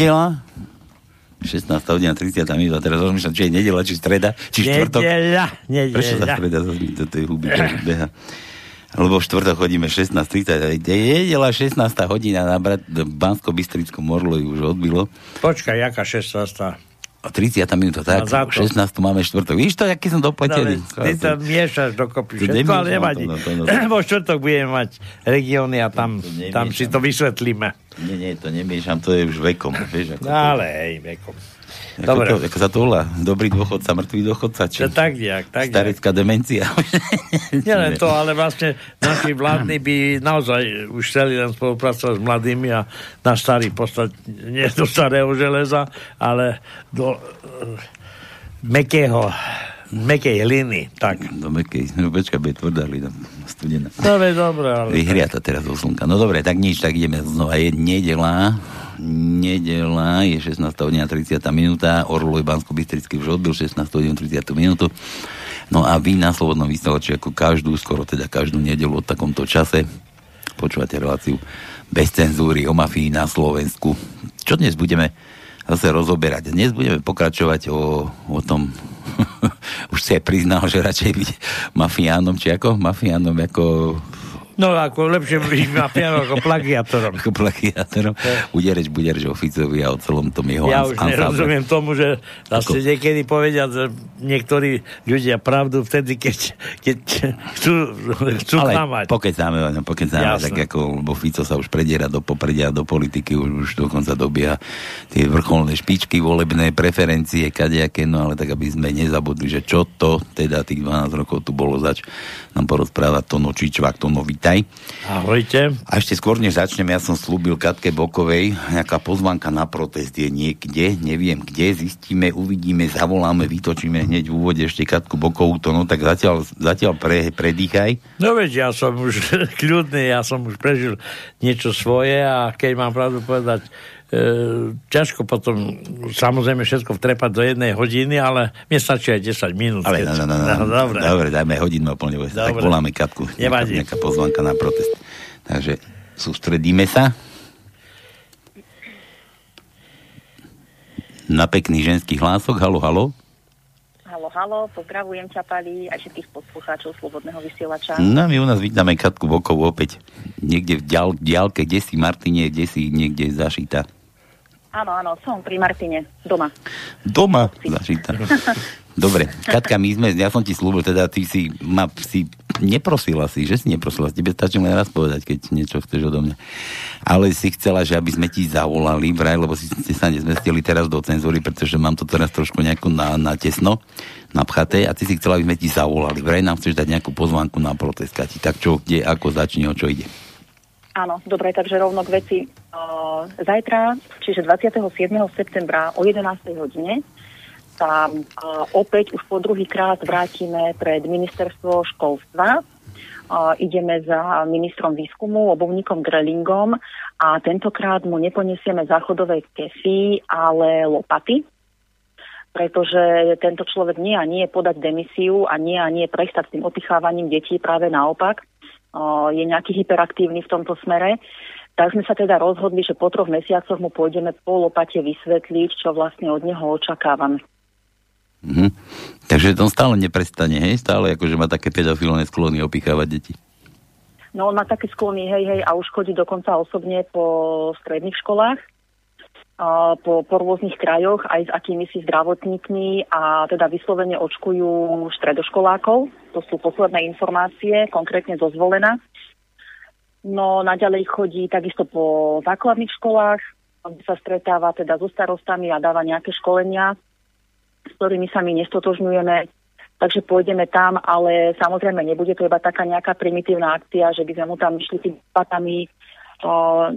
Nedela, 16 hodina 30 minút, a teraz rozmýšľam, či je nedela, či streda, či štvrtok. Nedela, nedela. Prečo sa streda do tej huby beha? Lebo v štvrtok chodíme 16.30. Je nedela 16. hodina na Bansko-Bystrickom Orloji už odbilo. Počkaj, jaká 16. A 30 minúta, tak. To. 16 máme štvrtok. Víš to, aký som No, dopletený? veď ty to miešaš dokopy všetko, ale nevadí. no, no, to. Vo štvrtok budeme mať regióny a tam, To tam si to vysvetlíme. Nie, nie, to nemiešam, to je už vekom. Vieš, ako No, ale hej, vekom. Ako Dobre. to, ako sa to volá? Dobrý dôchodca, mŕtvý dôchodca? Či To tak nejak, tak nejak. starecká demencia? Nielen to, ale vlastne naši vládni by naozaj už chceli len spolupracovať s mladými a na starý postať, nie do starého železa, ale do uh, mekého, mekej hliny. Tak. No mekej, no počkaj, bude tvrdá hlina, studená. Dobre, dobre, ale... Vyhriata teraz zo slnka. No dobre, tak nič, tak ideme znova. Je nedela, nedela, je 16 hodina 30 minúta, Orloj Bansko Bystrický už odbil 16 hodinu 30 minútu. No a vy na Slobodnom vysielači ako každú, skoro teda každú nedelu o takomto čase počúvate reláciu bez cenzúry o mafii na Slovensku. Čo dnes budeme zase rozoberať? Dnes budeme pokračovať o, o tom, už si aj priznal, že radšej byť mafiánom, či ako? Mafiánom ako No ako lepšie byť mafiánom ako plagiátorom. ako plagiátorom. Bude reč, bude reč o Ficovi a o celom tom jeho Ja ans- už ansáble. nerozumiem tomu, že zase Ako- niekedy povedia, že niektorí ľudia pravdu vtedy, keď, keď chcú, chcú Ale klamať. pokecáme, pokecáme, tak ako, lebo Fico sa už prediera do popredia, do politiky, už, už dokonca dobieha tie vrcholné špičky, volebné preferencie, kadejaké, no ale tak, aby sme nezabudli, že čo to teda tých 12 rokov tu bolo zač, nám porozprávať Tono Čičvák, Tono, vitaj. Ahojte. A ešte skôr, než začnem, ja som slúbil Katke Bokovej, nejaká pozvanka na protest je niekde, neviem kde, zistíme, uvidíme, zavoláme, vytočíme hneď v úvode ešte Katku Bokovú, to no tak zatiaľ, zatiaľ pre, predýchaj. No veď, ja som už kľudný, ja som už prežil niečo svoje a keď mám pravdu povedať, ťažko potom samozrejme všetko vtrepať do jednej hodiny, ale mne stačí aj 10 minút. Ale keď- no, no, no, no, dobre. dobre, dajme hodinu a plne, tak voláme Katku. Nejaká, Nevadí. nejaká pozvanka na protest. Takže sústredíme sa. Na pekný ženský hlások. Halo, halo. Halo, halo, pozdravujem ťa, Pali, aj všetkých poslucháčov Slobodného vysielača. No, my u nás vítame Katku Bokovú opäť. Niekde v dial, diálke, kde si Martine, kde si niekde zašita. Áno, áno, som pri Martine, doma. Doma zašita. Dobre, Katka, my sme, ja som ti slúbil, teda ty si ma si neprosila si, že si neprosila, tebe stačí len raz povedať, keď niečo chceš odo mňa. Ale si chcela, že aby sme ti zavolali vraj, lebo si ste sa nezmestili teraz do cenzúry, pretože mám to teraz trošku nejako na, na tesno, napchaté a ty si chcela, aby sme ti zavolali. Vraj nám chceš dať nejakú pozvánku na protest, Kati. Tak čo, kde, ako začne, o čo ide? Áno, dobre, takže rovno k veci. Zajtra, čiže 27. septembra o 11. hodine sa opäť už po druhý krát vrátime pred ministerstvo školstva. Ideme za ministrom výskumu, obovníkom Grelingom a tentokrát mu neponesieme záchodové kefy, ale lopaty, pretože tento človek nie a nie podať demisiu a nie a nie prestať s tým opichávaním detí, práve naopak. Je nejaký hyperaktívny v tomto smere. Tak sme sa teda rozhodli, že po troch mesiacoch mu pôjdeme po lopate vysvetliť, čo vlastne od neho očakávame. Mhm. Takže to stále neprestane, hej? Stále akože má také pedofilné sklony opichávať deti. No on má také sklony, hej, hej, a už chodí dokonca osobne po stredných školách, po, po rôznych krajoch, aj s akými si zdravotníkmi a teda vyslovene očkujú stredoškolákov. To sú posledné informácie, konkrétne zo zvolená. No naďalej chodí takisto po základných školách, sa stretáva teda so starostami a dáva nejaké školenia, s ktorými sa my nestotožňujeme. Takže pôjdeme tam, ale samozrejme nebude to iba taká nejaká primitívna akcia, že by sme mu tam išli tými patami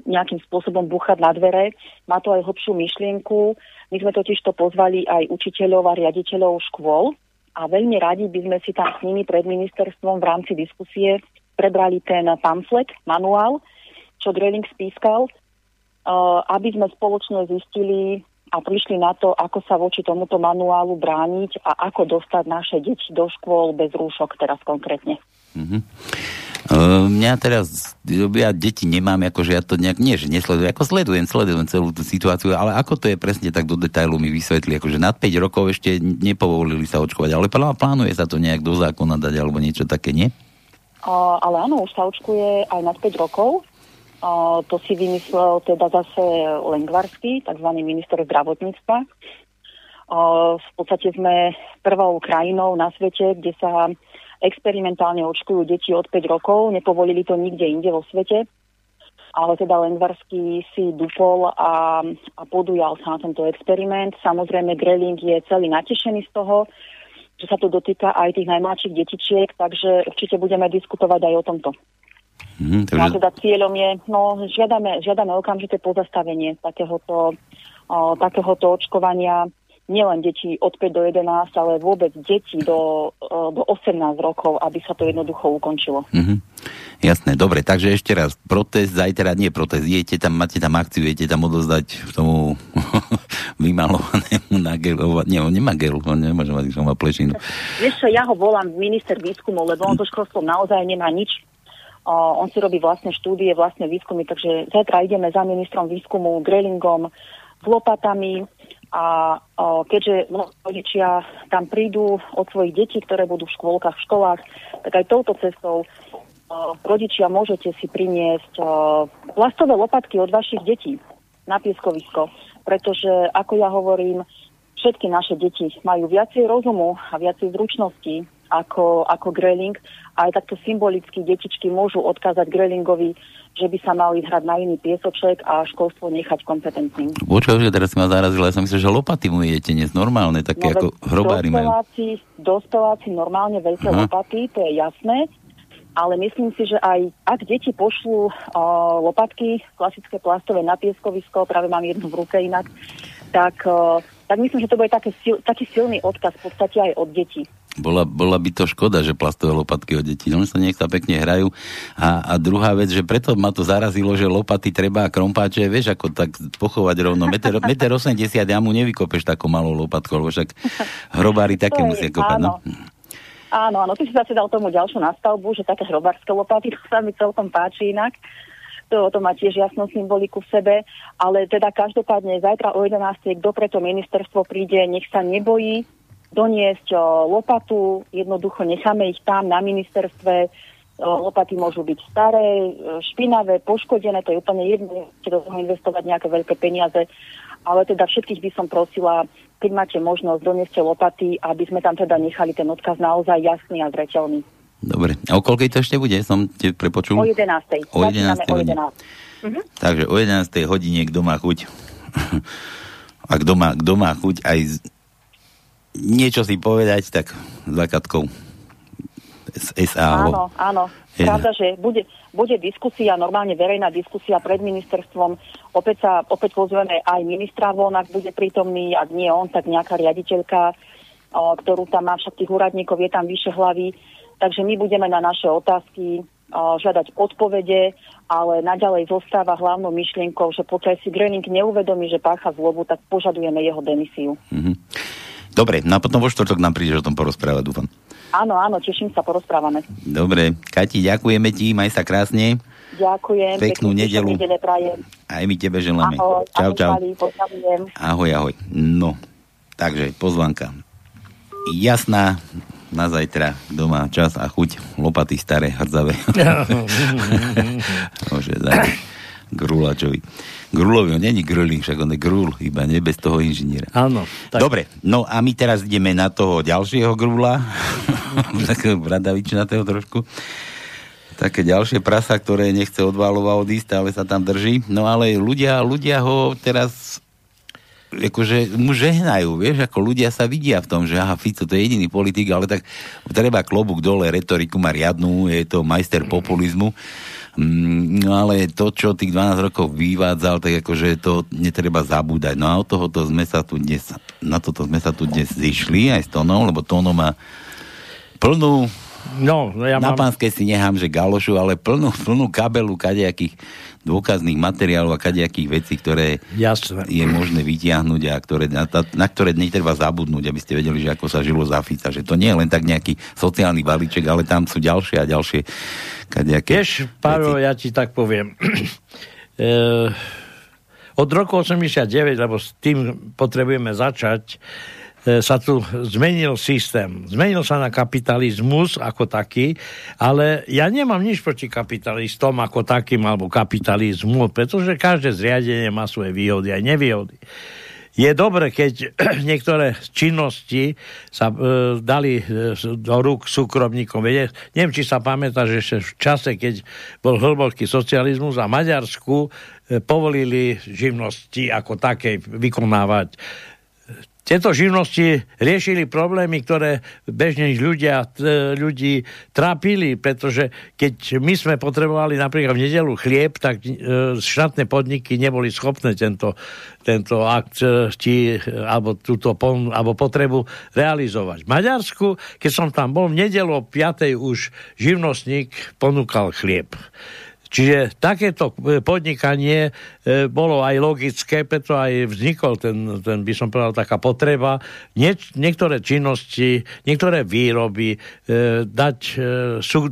nejakým spôsobom búchať na dvere. Má to aj hlbšiu myšlienku. My sme totiž to pozvali aj učiteľov a riaditeľov škôl a veľmi radi by sme si tam s nimi pred ministerstvom v rámci diskusie prebrali ten pamflet, manuál, čo Greling spískal, uh, aby sme spoločne zistili a prišli na to, ako sa voči tomuto manuálu brániť a ako dostať naše deti do škôl bez rúšok teraz konkrétne. Uh, mňa teraz, ja deti nemám, akože ja to nejak, nie, že nesledujem, ako sledujem, sledujem celú tú situáciu, ale ako to je presne tak do detailu mi vysvetli, akože nad 5 rokov ešte nepovolili sa očkovať, ale plánuje sa to nejak do zákona dať, alebo niečo také, nie? Uh, ale áno, už sa očkuje aj nad 5 rokov. Uh, to si vymyslel teda zase Lengvarsky, tzv. minister zdravotníctva. Uh, v podstate sme prvou krajinou na svete, kde sa experimentálne očkujú deti od 5 rokov, nepovolili to nikde inde vo svete, ale teda Lengvarský si dupol a, a podujal sa na tento experiment. Samozrejme, Greling je celý natešený z toho, že sa to dotýka aj tých najmladších detičiek, takže určite budeme diskutovať aj o tomto. Mm, takže... No teda cieľom je, no žiadame, žiadame okamžité pozastavenie takéhoto, o, takéhoto očkovania nielen deti od 5 do 11, ale vôbec deti do, e, do 18 rokov, aby sa to jednoducho ukončilo. Mm-hmm. Jasné, dobre, takže ešte raz, protest, zajtra nie protest, jete tam, máte tam akciu, jete tam odozdať tomu vymalovanému na gelovať, nie, on nemá gel, on nemôže mať, on má plešinu. Vieš čo, ja ho volám minister výskumu, lebo on to školstvo naozaj nemá nič on si robí vlastné štúdie, vlastné výskumy, takže zajtra ideme za ministrom výskumu, grelingom, s lopatami, a o, keďže rodičia tam prídu od svojich detí, ktoré budú v škôlkach, v školách, tak aj touto cestou o, rodičia môžete si priniesť o, plastové lopatky od vašich detí na pieskovisko. Pretože, ako ja hovorím, všetky naše deti majú viacej rozumu a viacej zručností ako, ako Greling. Aj takto symbolicky detičky môžu odkázať Grelingovi, že by sa mali hrať na iný piesoček a školstvo nechať kompetentným. Počkaj, že teraz ma zarazila, ja som myslel, že lopaty mu jete dnes normálne, také no, ako hrobári majú. Dospeláci normálne veľké Aha. lopaty, to je jasné, ale myslím si, že aj ak deti pošlú uh, lopatky, klasické plastové na pieskovisko, práve mám jednu v ruke inak, tak, uh, tak myslím, že to bude také sil, taký silný odkaz v podstate aj od detí. Bola, bola by to škoda, že plastové lopatky od detí. Oni sa nech sa pekne hrajú. A, a druhá vec, že preto ma to zarazilo, že lopaty treba a krompáče, vieš, ako tak pochovať rovno. Meter, meter 80, ja mu nevykopeš takou malou lopatkou, lebo však hrobári také musia kopať. No? Áno, áno, ty si zase dal tomu ďalšiu nastavbu, že také hrobárske lopaty, to sa mi celkom páči inak. To, to má tiež jasnú symboliku v sebe, ale teda každopádne zajtra o 11. kto preto ministerstvo príde, nech sa nebojí, doniesť lopatu, jednoducho necháme ich tam na ministerstve, lopaty môžu byť staré, špinavé, poškodené, to je úplne jedno, do toho investovať nejaké veľké peniaze, ale teda všetkých by som prosila, keď máte možnosť, donieste lopaty, aby sme tam teda nechali ten odkaz naozaj jasný a zreteľný. Dobre. A o koľkej to ešte bude? Som te prepočul? O 11. O 11. O 11. Uh-huh. Takže o 11. hodine, kto má chuť a kto má, kto má chuť aj niečo si povedať, tak za Katkou z SA. Áno, áno. Pravda, že bude, bude diskusia, normálne verejná diskusia pred ministerstvom. Opäť sa opäť pozveme aj ministra von, ak bude prítomný, ak nie on, tak nejaká riaditeľka, o, ktorú tam má však tých úradníkov, je tam vyše hlavy. Takže my budeme na naše otázky o, žiadať odpovede, ale naďalej zostáva hlavnou myšlienkou, že pokiaľ si Gröning neuvedomí, že pácha zlobu, tak požadujeme jeho demisiu. Mm-hmm. Dobre, no a potom vo štvrtok nám prídeš o tom porozprávať, dúfam. Áno, áno, teším sa, porozprávame. Dobre, Kati, ďakujeme ti, maj sa krásne. Ďakujem. Peknú nedelu. Aj my tebe želáme. Ahoj, čau, čau. Ahoj, ahoj. No, takže pozvanka. Jasná, na zajtra doma čas a chuť lopaty staré, hrdzavé. Môže zajtra Grulačovi. Grulovi, on není Gruling, však on je Grul, iba nie bez toho inžiniera. Áno. Tak... Dobre, no a my teraz ideme na toho ďalšieho Grula, takého bradavičnatého trošku. Také ďalšie prasa, ktoré nechce od Válova odísť, ale sa tam drží. No ale ľudia, ľudia ho teraz akože mu žehnajú, vieš, ako ľudia sa vidia v tom, že aha, Fico to je jediný politik, ale tak treba klobúk dole, retoriku má riadnu, je to majster populizmu. Mm, no ale to, čo tých 12 rokov vyvádzal, tak akože to netreba zabúdať. No a od tohoto sme sa tu dnes, na toto sme sa tu dnes zišli aj s Tónom, lebo Tóno má plnú No, no ja Na mám... pánskej si nechám, že galošu, ale plnú, plnú kabelu kadejakých dôkazných materiálov a kadejakých vecí, ktoré Jasne. je možné vytiahnuť a ktoré, na, na ktoré netreba zabudnúť, aby ste vedeli, že ako sa žilo za Fica. Že to nie je len tak nejaký sociálny balíček, ale tam sú ďalšie a ďalšie kadejaké Vieš, Páro, ja ti tak poviem. e, od roku 89, lebo s tým potrebujeme začať, sa tu zmenil systém. Zmenil sa na kapitalizmus ako taký, ale ja nemám nič proti kapitalistom ako takým alebo kapitalizmu, pretože každé zriadenie má svoje výhody aj nevýhody. Je dobre, keď niektoré činnosti sa e, dali e, do rúk súkromníkom. Viete, neviem, či sa pamätá, že ešte v čase, keď bol hlboký socializmus a Maďarsku e, povolili živnosti ako také vykonávať tieto živnosti riešili problémy, ktoré bežne ľudia, ľudí trápili, pretože keď my sme potrebovali napríklad v nedelu chlieb, tak e, štátne podniky neboli schopné tento, tento akt e, ti, alebo, túto, alebo potrebu realizovať. V Maďarsku, keď som tam bol v nedelu o 5. už živnostník ponúkal chlieb. Čiže takéto e, podnikanie e, bolo aj logické, preto aj vznikol ten, ten by som povedal, taká potreba nie, niektoré činnosti, niektoré výroby e, dať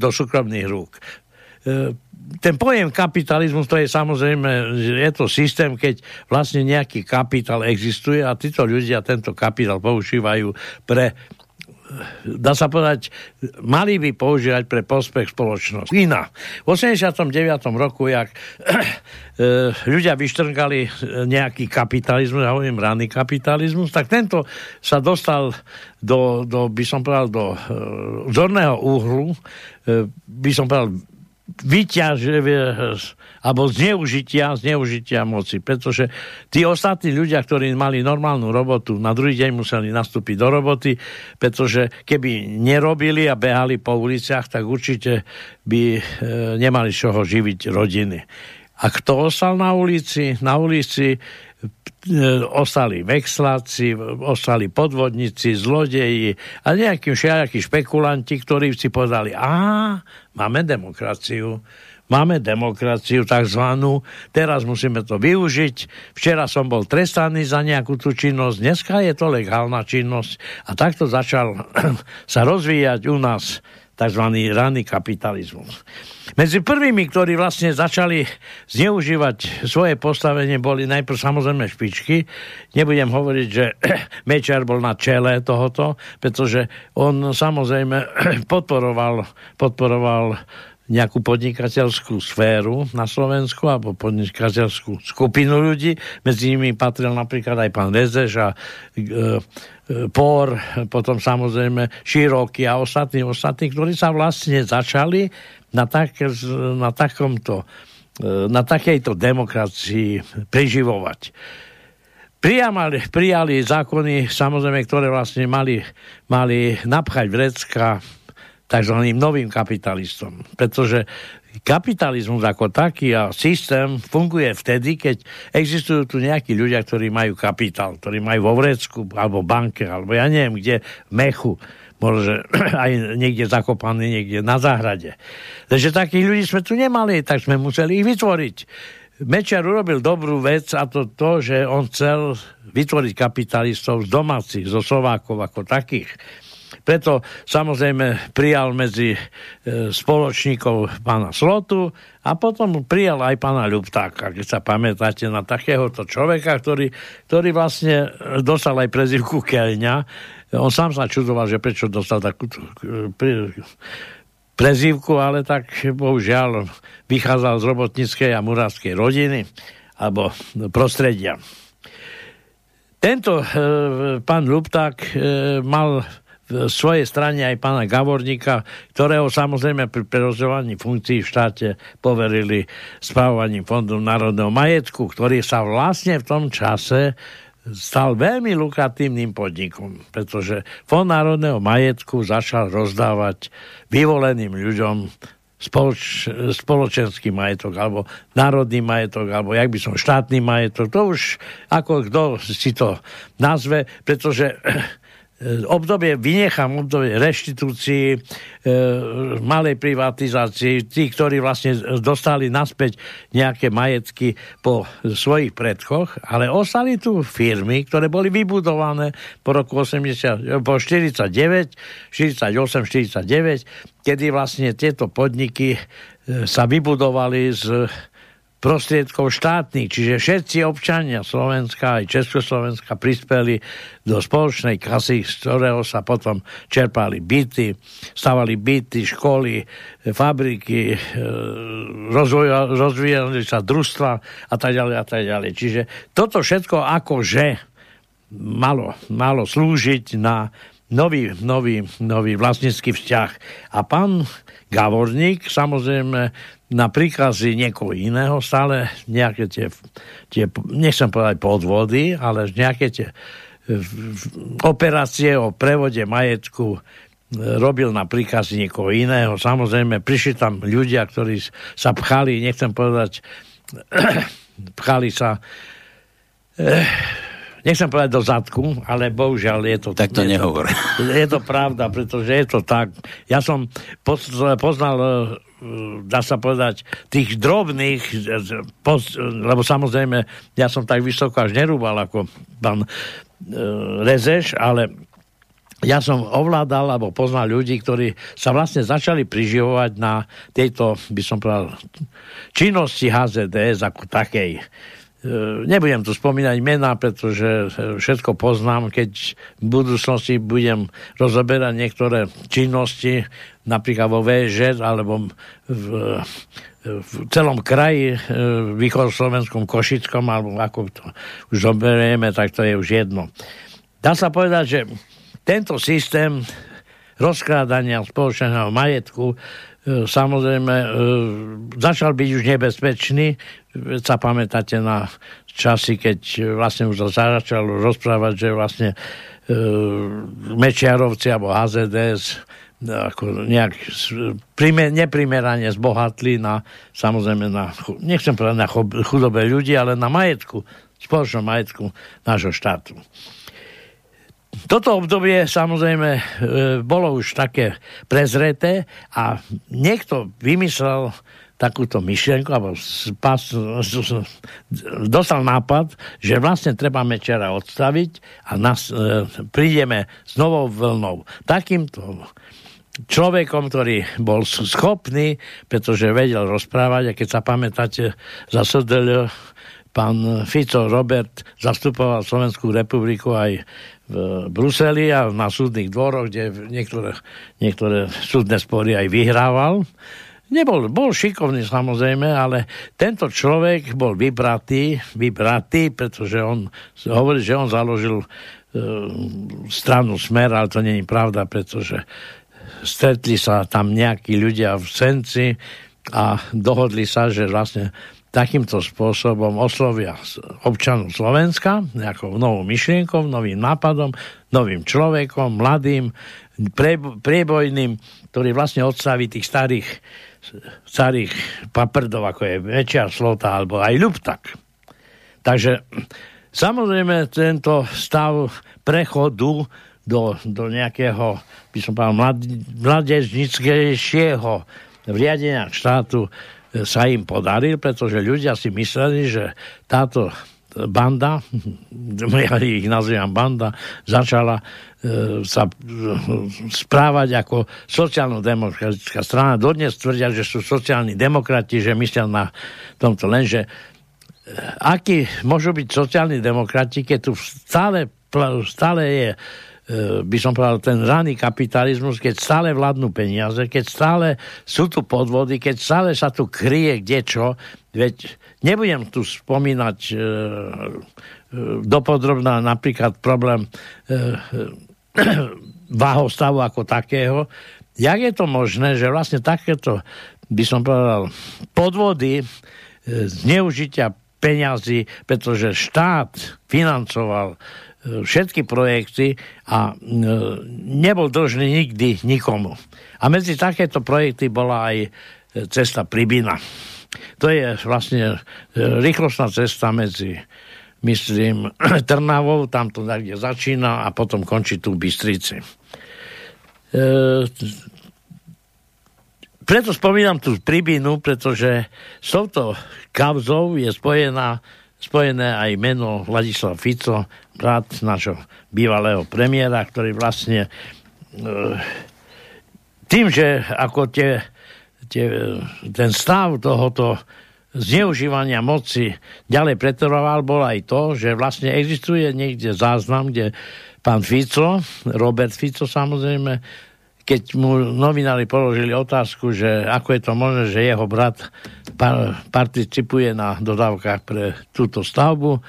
do súkromných rúk. Ten pojem kapitalizmus, to je samozrejme, je to systém, keď vlastne nejaký kapitál existuje a títo ľudia tento kapitál používajú pre dá sa povedať, mali by používať pre prospech spoločnosti. Iná. V 89. roku, jak e, ľudia vyštrngali e, nejaký kapitalizmus, ja hovorím ranný kapitalizmus, tak tento sa dostal do, do by som povedal, do uh, zorného úhlu, by som povedal, vyťaže, alebo zneužitia, zneužitia moci. Pretože tí ostatní ľudia, ktorí mali normálnu robotu, na druhý deň museli nastúpiť do roboty, pretože keby nerobili a behali po uliciach, tak určite by e, nemali čoho živiť rodiny. A kto ostal na ulici? Na ulici E, ostali vexláci, ostali podvodníci, zlodeji a nejakí všelijakí špekulanti, ktorí si povedali, a máme demokraciu, máme demokraciu takzvanú, teraz musíme to využiť. Včera som bol trestaný za nejakú tú činnosť, dneska je to legálna činnosť a takto začal sa rozvíjať u nás tzv. ranný kapitalizmus. Medzi prvými, ktorí vlastne začali zneužívať svoje postavenie, boli najprv samozrejme špičky. Nebudem hovoriť, že Mečer bol na čele tohoto, pretože on samozrejme podporoval, podporoval nejakú podnikateľskú sféru na Slovensku alebo podnikateľskú skupinu ľudí. Medzi nimi patril napríklad aj pán Rezeš a e, e, Por, potom samozrejme Široký a ostatní, ostatní, ktorí sa vlastne začali na, tak, na takomto e, na takejto demokracii preživovať. Prijali, prijali zákony, samozrejme, ktoré vlastne mali, mali napchať vrecka tzv. novým kapitalistom. Pretože kapitalizmus ako taký a systém funguje vtedy, keď existujú tu nejakí ľudia, ktorí majú kapitál, ktorí majú vo vrecku, alebo banke, alebo ja neviem kde, v mechu, možno aj niekde zakopaný, niekde na záhrade. Takže takých ľudí sme tu nemali, tak sme museli ich vytvoriť. Mečer urobil dobrú vec a to to, že on chcel vytvoriť kapitalistov z domácich, zo Slovákov ako takých. Preto samozrejme prijal medzi e, spoločníkov pána Slotu a potom prijal aj pána Ľuptáka, keď sa pamätáte na takéhoto človeka, ktorý, ktorý vlastne dostal aj prezivku Keľňa. On sám sa čudoval, že prečo dostal takúto e, prezivku, ale tak bohužiaľ vychádzal z robotníckej a murárskej rodiny alebo prostredia. Tento e, pán Lupták e, mal svojej strane aj pána Gavorníka, ktorého samozrejme pri prerozdeľovaní funkcií v štáte poverili spravovaním Fondu národného majetku, ktorý sa vlastne v tom čase stal veľmi lukratívnym podnikom, pretože Fond národného majetku začal rozdávať vyvoleným ľuďom spoloč, spoločenský majetok, alebo národný majetok, alebo jak by som štátny majetok. To už ako kto si to nazve, pretože obdobie, vynechám obdobie reštitúcii, e, malej privatizácii, tí, ktorí vlastne dostali naspäť nejaké majetky po svojich predchoch, ale ostali tu firmy, ktoré boli vybudované po roku 80, po 49, 48, 49, kedy vlastne tieto podniky e, sa vybudovali z prostriedkov štátnych, čiže všetci občania Slovenska aj Československa prispeli do spoločnej kasy, z ktorého sa potom čerpali byty, stavali byty, školy, fabriky, e, rozvíjali sa družstva a tak ďalej a tak ďalej. Čiže toto všetko akože malo, malo slúžiť na nový, nový, nový vlastnícky vzťah. A pán Gavorník samozrejme na príkazy niekoho iného stále nejaké tie, tie nechcem povedať podvody, ale nejaké tie operácie o prevode majetku e, robil na príkazy niekoho iného. Samozrejme, prišli tam ľudia, ktorí sa pchali, nechcem povedať, pchali sa eh, nechcem povedať do zadku, ale bohužiaľ je to... Tak to nehovor. To, je to pravda, pretože je to tak. Ja som poznal dá sa povedať, tých drobných, lebo samozrejme, ja som tak vysoko až nerúbal ako pán e, Rezeš, ale ja som ovládal alebo poznal ľudí, ktorí sa vlastne začali priživovať na tejto, by som povedal, činnosti HZDS ako takej. E, nebudem tu spomínať mená, pretože všetko poznám, keď v budúcnosti budem rozoberať niektoré činnosti, napríklad vo VŽ alebo v, v celom kraji, e, východoslovenskom Košickom, alebo ako to už zoberieme, tak to je už jedno. Dá sa povedať, že tento systém rozkrádania spoločného majetku E, samozrejme e, začal byť už nebezpečný. Sa pamätáte na časy, keď vlastne už začal rozprávať, že vlastne e, Mečiarovci alebo HZDS ako nejak prime, neprimerane zbohatli na, samozrejme na, nechcem povedať na chudobe ľudí, ale na majetku, spoločnom majetku nášho štátu. Toto obdobie samozrejme e, bolo už také prezreté a niekto vymyslel takúto myšlienku, alebo spas, dostal nápad, že vlastne treba Mečera odstaviť a nás, e, prídeme s novou vlnou. Takýmto človekom, ktorý bol schopný, pretože vedel rozprávať a keď sa pamätáte za pán Fico Robert zastupoval Slovenskú republiku aj v Bruseli a na súdnych dvoroch, kde niektoré, niektoré súdne spory aj vyhrával. Nebol, bol šikovný samozrejme, ale tento človek bol vybratý, vybratý, pretože on hovorí, že on založil e, stranu Smer, ale to není pravda, pretože stretli sa tam nejakí ľudia v Senci a dohodli sa, že vlastne takýmto spôsobom oslovia občanov Slovenska nejakou novou myšlienkou, novým nápadom, novým človekom, mladým, priebojným, ktorý vlastne odstaví tých starých, starých paprdov, ako je Večia Slota alebo aj Ľuptak. Takže samozrejme tento stav prechodu do, do nejakého, by som povedal, mlad, mladežnickejšieho riadenia štátu sa im podaril, pretože ľudia si mysleli, že táto banda, ja ich nazývam banda, začala e, sa e, správať ako sociálno-demokratická strana. Dodnes tvrdia, že sú sociálni demokrati, že myslia na tomto. Lenže e, akí môžu byť sociálni demokrati, keď tu stále, stále je by som povedal, ten raný kapitalizmus, keď stále vládnu peniaze, keď stále sú tu podvody, keď stále sa tu kryje kde veď nebudem tu spomínať e, e, dopodrobná napríklad problém e, váhostavu ako takého. Jak je to možné, že vlastne takéto, by som povedal, podvody, zneužitia peňazí, pretože štát financoval všetky projekty a e, nebol dlžný nikdy nikomu. A medzi takéto projekty bola aj e, cesta Pribina. To je vlastne e, rýchlostná cesta medzi myslím, Trnavou, tam to niekde začína a potom končí tu v Bystrici. E, preto spomínam tú príbinu, pretože s touto kauzou je spojená, spojené aj meno Ladislav Fico, brat nášho bývalého premiéra, ktorý vlastne e, tým, že ako tie, tie, ten stav tohoto zneužívania moci ďalej pretrvával, bol aj to, že vlastne existuje niekde záznam, kde pán Fico, Robert Fico samozrejme, keď mu novinári položili otázku, že ako je to možné, že jeho brat participuje na dodávkach pre túto stavbu,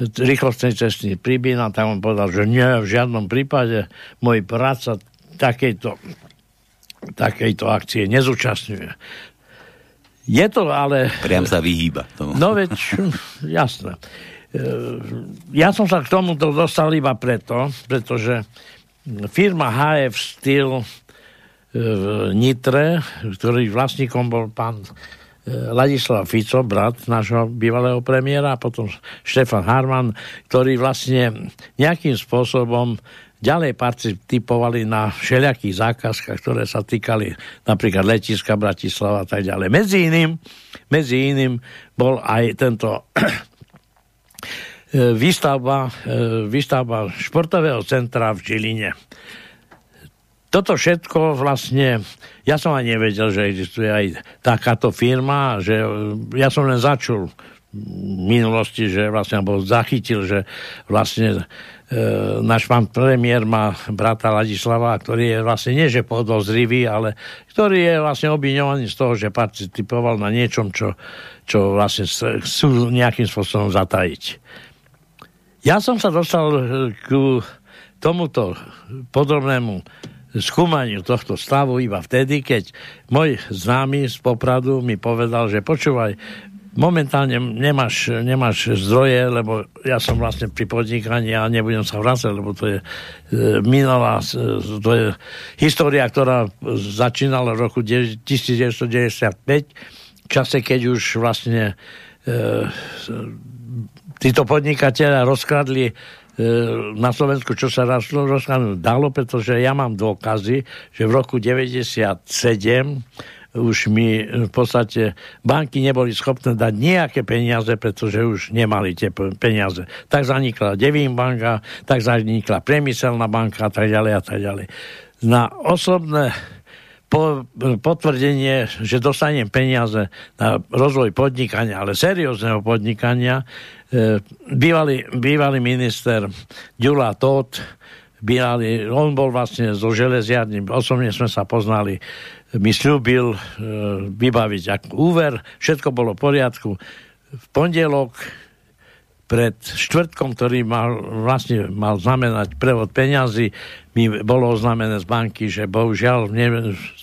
rýchlostnej cestný príbina, tam on povedal, že nie, v žiadnom prípade môj sa takejto, takejto akcie nezúčastňuje. Je to ale... Priam sa vyhýba tomu. No veď, jasné. E, ja som sa k tomuto dostal iba preto, pretože firma HF Steel e, v Nitre, ktorý vlastníkom bol pán Ladislav Fico, brat nášho bývalého premiéra, a potom Štefan Harman, ktorí vlastne nejakým spôsobom ďalej participovali na všelijakých zákazkách, ktoré sa týkali napríklad letiska Bratislava a tak ďalej. Medzi iným, medzi iným bol aj tento výstavba, výstavba športového centra v Žiline. Toto všetko vlastne, ja som ani nevedel, že existuje aj takáto firma, že ja som len začul minulosti, že vlastne bol zachytil, že vlastne e, náš pán premiér má brata Ladislava, ktorý je vlastne nie že podozrivý, ale ktorý je vlastne obviňovaný z toho, že participoval na niečom, čo, čo vlastne chcú nejakým spôsobom zatajiť. Ja som sa dostal e, k tomuto podrobnému skúmaniu tohto stavu iba vtedy, keď môj známy z Popradu mi povedal, že počúvaj, momentálne nemáš, nemáš zdroje, lebo ja som vlastne pri podnikaní a nebudem sa vrácať, lebo to je e, minulá, e, to je história, ktorá začínala v roku 1995, v čase, keď už vlastne e, títo podnikatelia rozkradli na Slovensku, čo sa rozkladnúť dalo, pretože ja mám dôkazy, že v roku 97 už mi v podstate banky neboli schopné dať nejaké peniaze, pretože už nemali tie peniaze. Tak zanikla Devím banka, tak zanikla Priemyselná banka a tak ďalej a tak ďalej. Na osobné po, potvrdenie, že dostanem peniaze na rozvoj podnikania, ale seriózneho podnikania, e, bývalý, bývalý minister Ďula Todt, bývalý, on bol vlastne zo železiarní, osobne sme sa poznali, mi slúbil e, vybaviť ako úver, všetko bolo v poriadku. V pondelok pred štvrtkom, ktorý mal, vlastne mal znamenať prevod peňazí, mi bolo oznámené z banky, že bohužiaľ v, ne,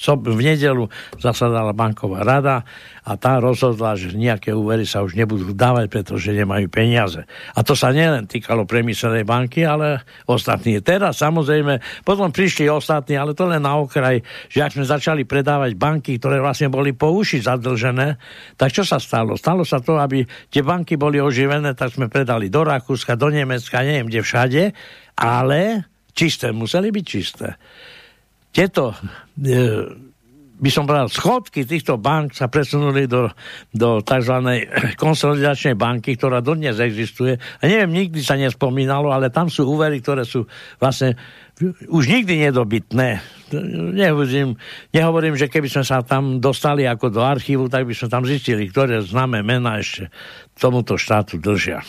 v nedelu zasadala banková rada a tá rozhodla, že nejaké úvery sa už nebudú dávať, pretože nemajú peniaze. A to sa nielen týkalo premyslenej banky, ale ostatní. Teraz samozrejme, potom prišli ostatní, ale to len na okraj, že ak sme začali predávať banky, ktoré vlastne boli po uši zadlžené, tak čo sa stalo? Stalo sa to, aby tie banky boli oživené, tak sme predali do Rakúska, do Nemecka, neviem kde všade, ale čisté, museli byť čisté. Tieto, e, by som povedal, schodky týchto bank sa presunuli do, do tzv. konsolidačnej banky, ktorá dodnes existuje. A neviem, nikdy sa nespomínalo, ale tam sú úvery, ktoré sú vlastne už nikdy nedobytné. Nehovorím, nehovorím, že keby sme sa tam dostali ako do archívu, tak by sme tam zistili, ktoré známe mená ešte tomuto štátu držia.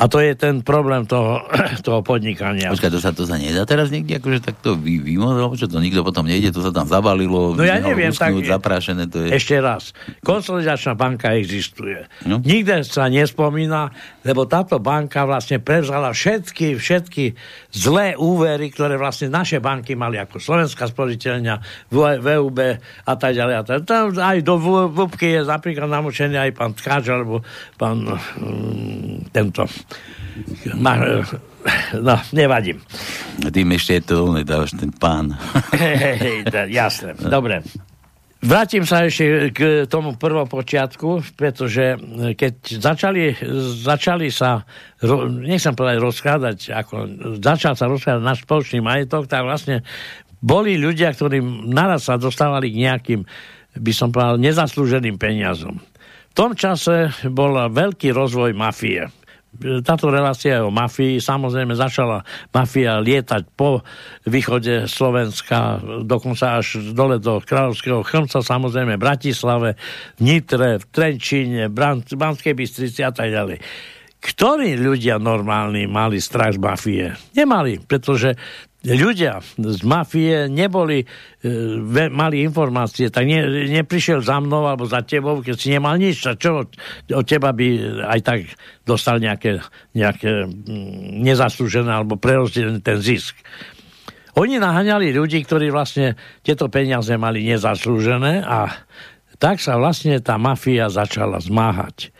A to je ten problém toho, toho podnikania. Počkaj, to sa to sa nedá teraz niekde akože takto vy, vymodlo, čo to nikto potom nejde, to sa tam zabalilo, no ja neviem, tak, zaprášené, to je... Ešte raz, konsolidačná banka existuje. No? Nikde sa nespomína, lebo táto banka vlastne prevzala všetky, všetky zlé úvery, ktoré vlastne naše banky mali, ako Slovenská sporiteľňa, VUB a tak ďalej. A tak. Tam aj do VUBky je napríklad namočený aj pán Tkáč, alebo pán um, tento ma, no, nevadím. Tým ešte je to, nedáš ten pán. Hej, jasné, dobre. Vrátim sa ešte k tomu prvopočiatku, pretože keď začali, začali sa, nechcem povedať rozkladať, ako začal sa rozkladať náš spoločný majetok, tak vlastne boli ľudia, ktorí naraz sa dostávali k nejakým, by som povedal, nezaslúženým peniazom. V tom čase bol veľký rozvoj mafie táto relácia je o mafii. Samozrejme začala mafia lietať po východe Slovenska, dokonca až dole do Kráľovského chrmca, samozrejme v Bratislave, v Nitre, v Trenčíne, v Banskej Bystrici a tak ďalej. Ktorí ľudia normálni mali strach z mafie? Nemali, pretože ľudia z mafie neboli, e, mali informácie, tak ne, neprišiel za mnou alebo za tebou, keď si nemal nič, a čo od teba by aj tak dostal nejaké, nejaké mm, nezaslúžené alebo prerozdelený ten zisk. Oni naháňali ľudí, ktorí vlastne tieto peniaze mali nezaslúžené a tak sa vlastne tá mafia začala zmáhať.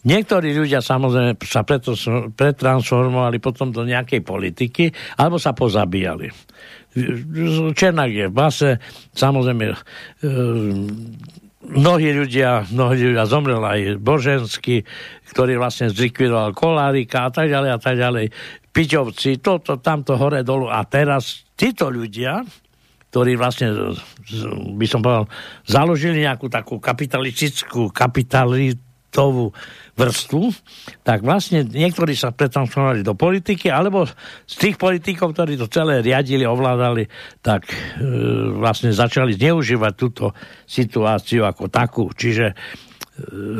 Niektorí ľudia samozrejme sa preto pretransformovali potom do nejakej politiky alebo sa pozabíjali. Černák je v base, samozrejme e, mnohí ľudia, mnohí ľudia zomrel aj Boženský, ktorý vlastne zlikvidoval Kolárika a tak ďalej a tak ďalej. Piťovci, toto, tamto, hore, dolu. A teraz títo ľudia, ktorí vlastne, by som povedal, založili nejakú takú kapitalistickú, kapitalitovú vrstvu, tak vlastne niektorí sa pretransformovali do politiky, alebo z tých politikov, ktorí to celé riadili, ovládali, tak e, vlastne začali zneužívať túto situáciu ako takú. Čiže e,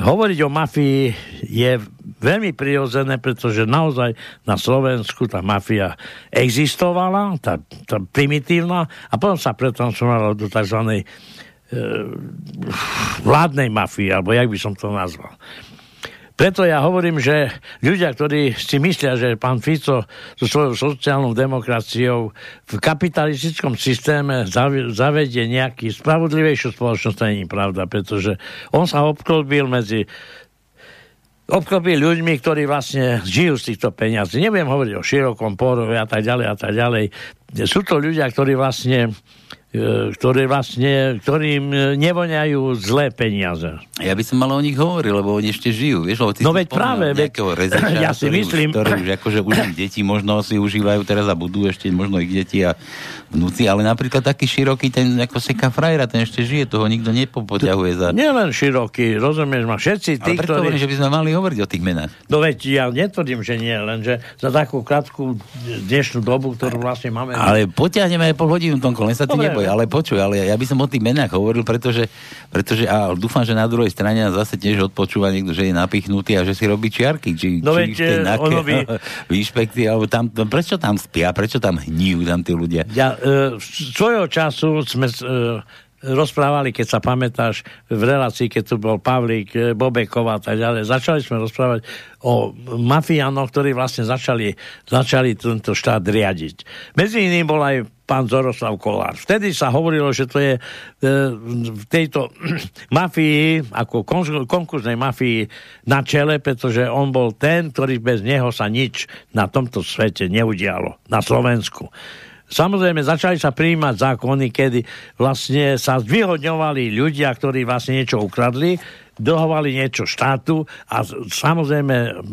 hovoriť o mafii je veľmi prirodzené, pretože naozaj na Slovensku tá mafia existovala, tá, tá primitívna, a potom sa pretransformovala do tzv. E, vládnej mafie, alebo jak by som to nazval. Preto ja hovorím, že ľudia, ktorí si myslia, že pán Fico so svojou sociálnou demokraciou v kapitalistickom systéme zavedie nejaký spravodlivejšiu spoločnosť, to nie je pravda, pretože on sa obklobil medzi obklopí ľuďmi, ktorí vlastne žijú z týchto peniazí. Nebudem hovoriť o širokom pórove a tak ďalej a tak ďalej. Sú to ľudia, ktorí vlastne ktoré vlastne, ktorým e, nevoňajú zlé peniaze. Ja by som mal o nich hovoril, lebo oni ešte žijú. Vieš, lebo ty no veď práve, veď, rezača, ja si ktorý myslím... Už, ktorý už akože už deti možno si užívajú teraz a budú ešte možno ich deti a vnúci, ale napríklad taký široký, ten ako seka frajera, ten ešte žije, toho nikto nepopoťahuje za... Nie len široký, rozumieš ma, všetci tí, ale ktorí... Hovorím, že by sme mali hovoriť o tých menách. No veď ja netvrdím, že nie, lenže za takú krátku dnešnú dobu, ktorú vlastne máme... Ale potiahneme aj pol hodinu, Tonko, len sa ty neboj, ale počuj, ale ja by som o tých menách hovoril, pretože, pretože a dúfam, že na druhej strane zase tiež odpočúva niekto, že je napichnutý a že si robí čiarky, či, no či veď, v tej ono by... výšpekty, alebo tam, prečo tam spia, prečo tam hníjú tam tí ľudia? Ja, e, svojho času sme e, rozprávali, keď sa pamätáš, v relácii, keď tu bol Pavlík, e, Bobekov a tak ďalej. Začali sme rozprávať o mafiánoch, ktorí vlastne začali, začali tento štát riadiť. Medzi iným bol aj pán Zoroslav Kolár. Vtedy sa hovorilo, že to je e, v tejto mafii, ako konkurznej mafii na čele, pretože on bol ten, ktorý bez neho sa nič na tomto svete neudialo. Na Slovensku. Samozrejme, začali sa prijímať zákony, kedy vlastne sa zvyhodňovali ľudia, ktorí vlastne niečo ukradli, dohovali niečo štátu a samozrejme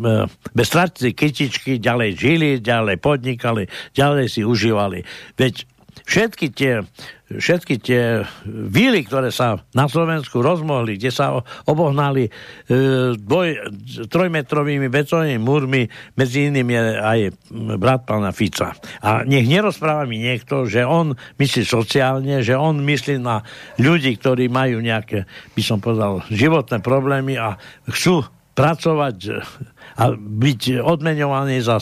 bez straty kytičky ďalej žili, ďalej podnikali, ďalej si užívali. Veď všetky tie všetky tie víly, ktoré sa na Slovensku rozmohli, kde sa obohnali e, dvoj, trojmetrovými betónnymi múrmi, medzi inými je aj brat pána Fica. A nech nerozpráva mi niekto, že on myslí sociálne, že on myslí na ľudí, ktorí majú nejaké, by som povedal, životné problémy a chcú pracovať a byť odmenovaný za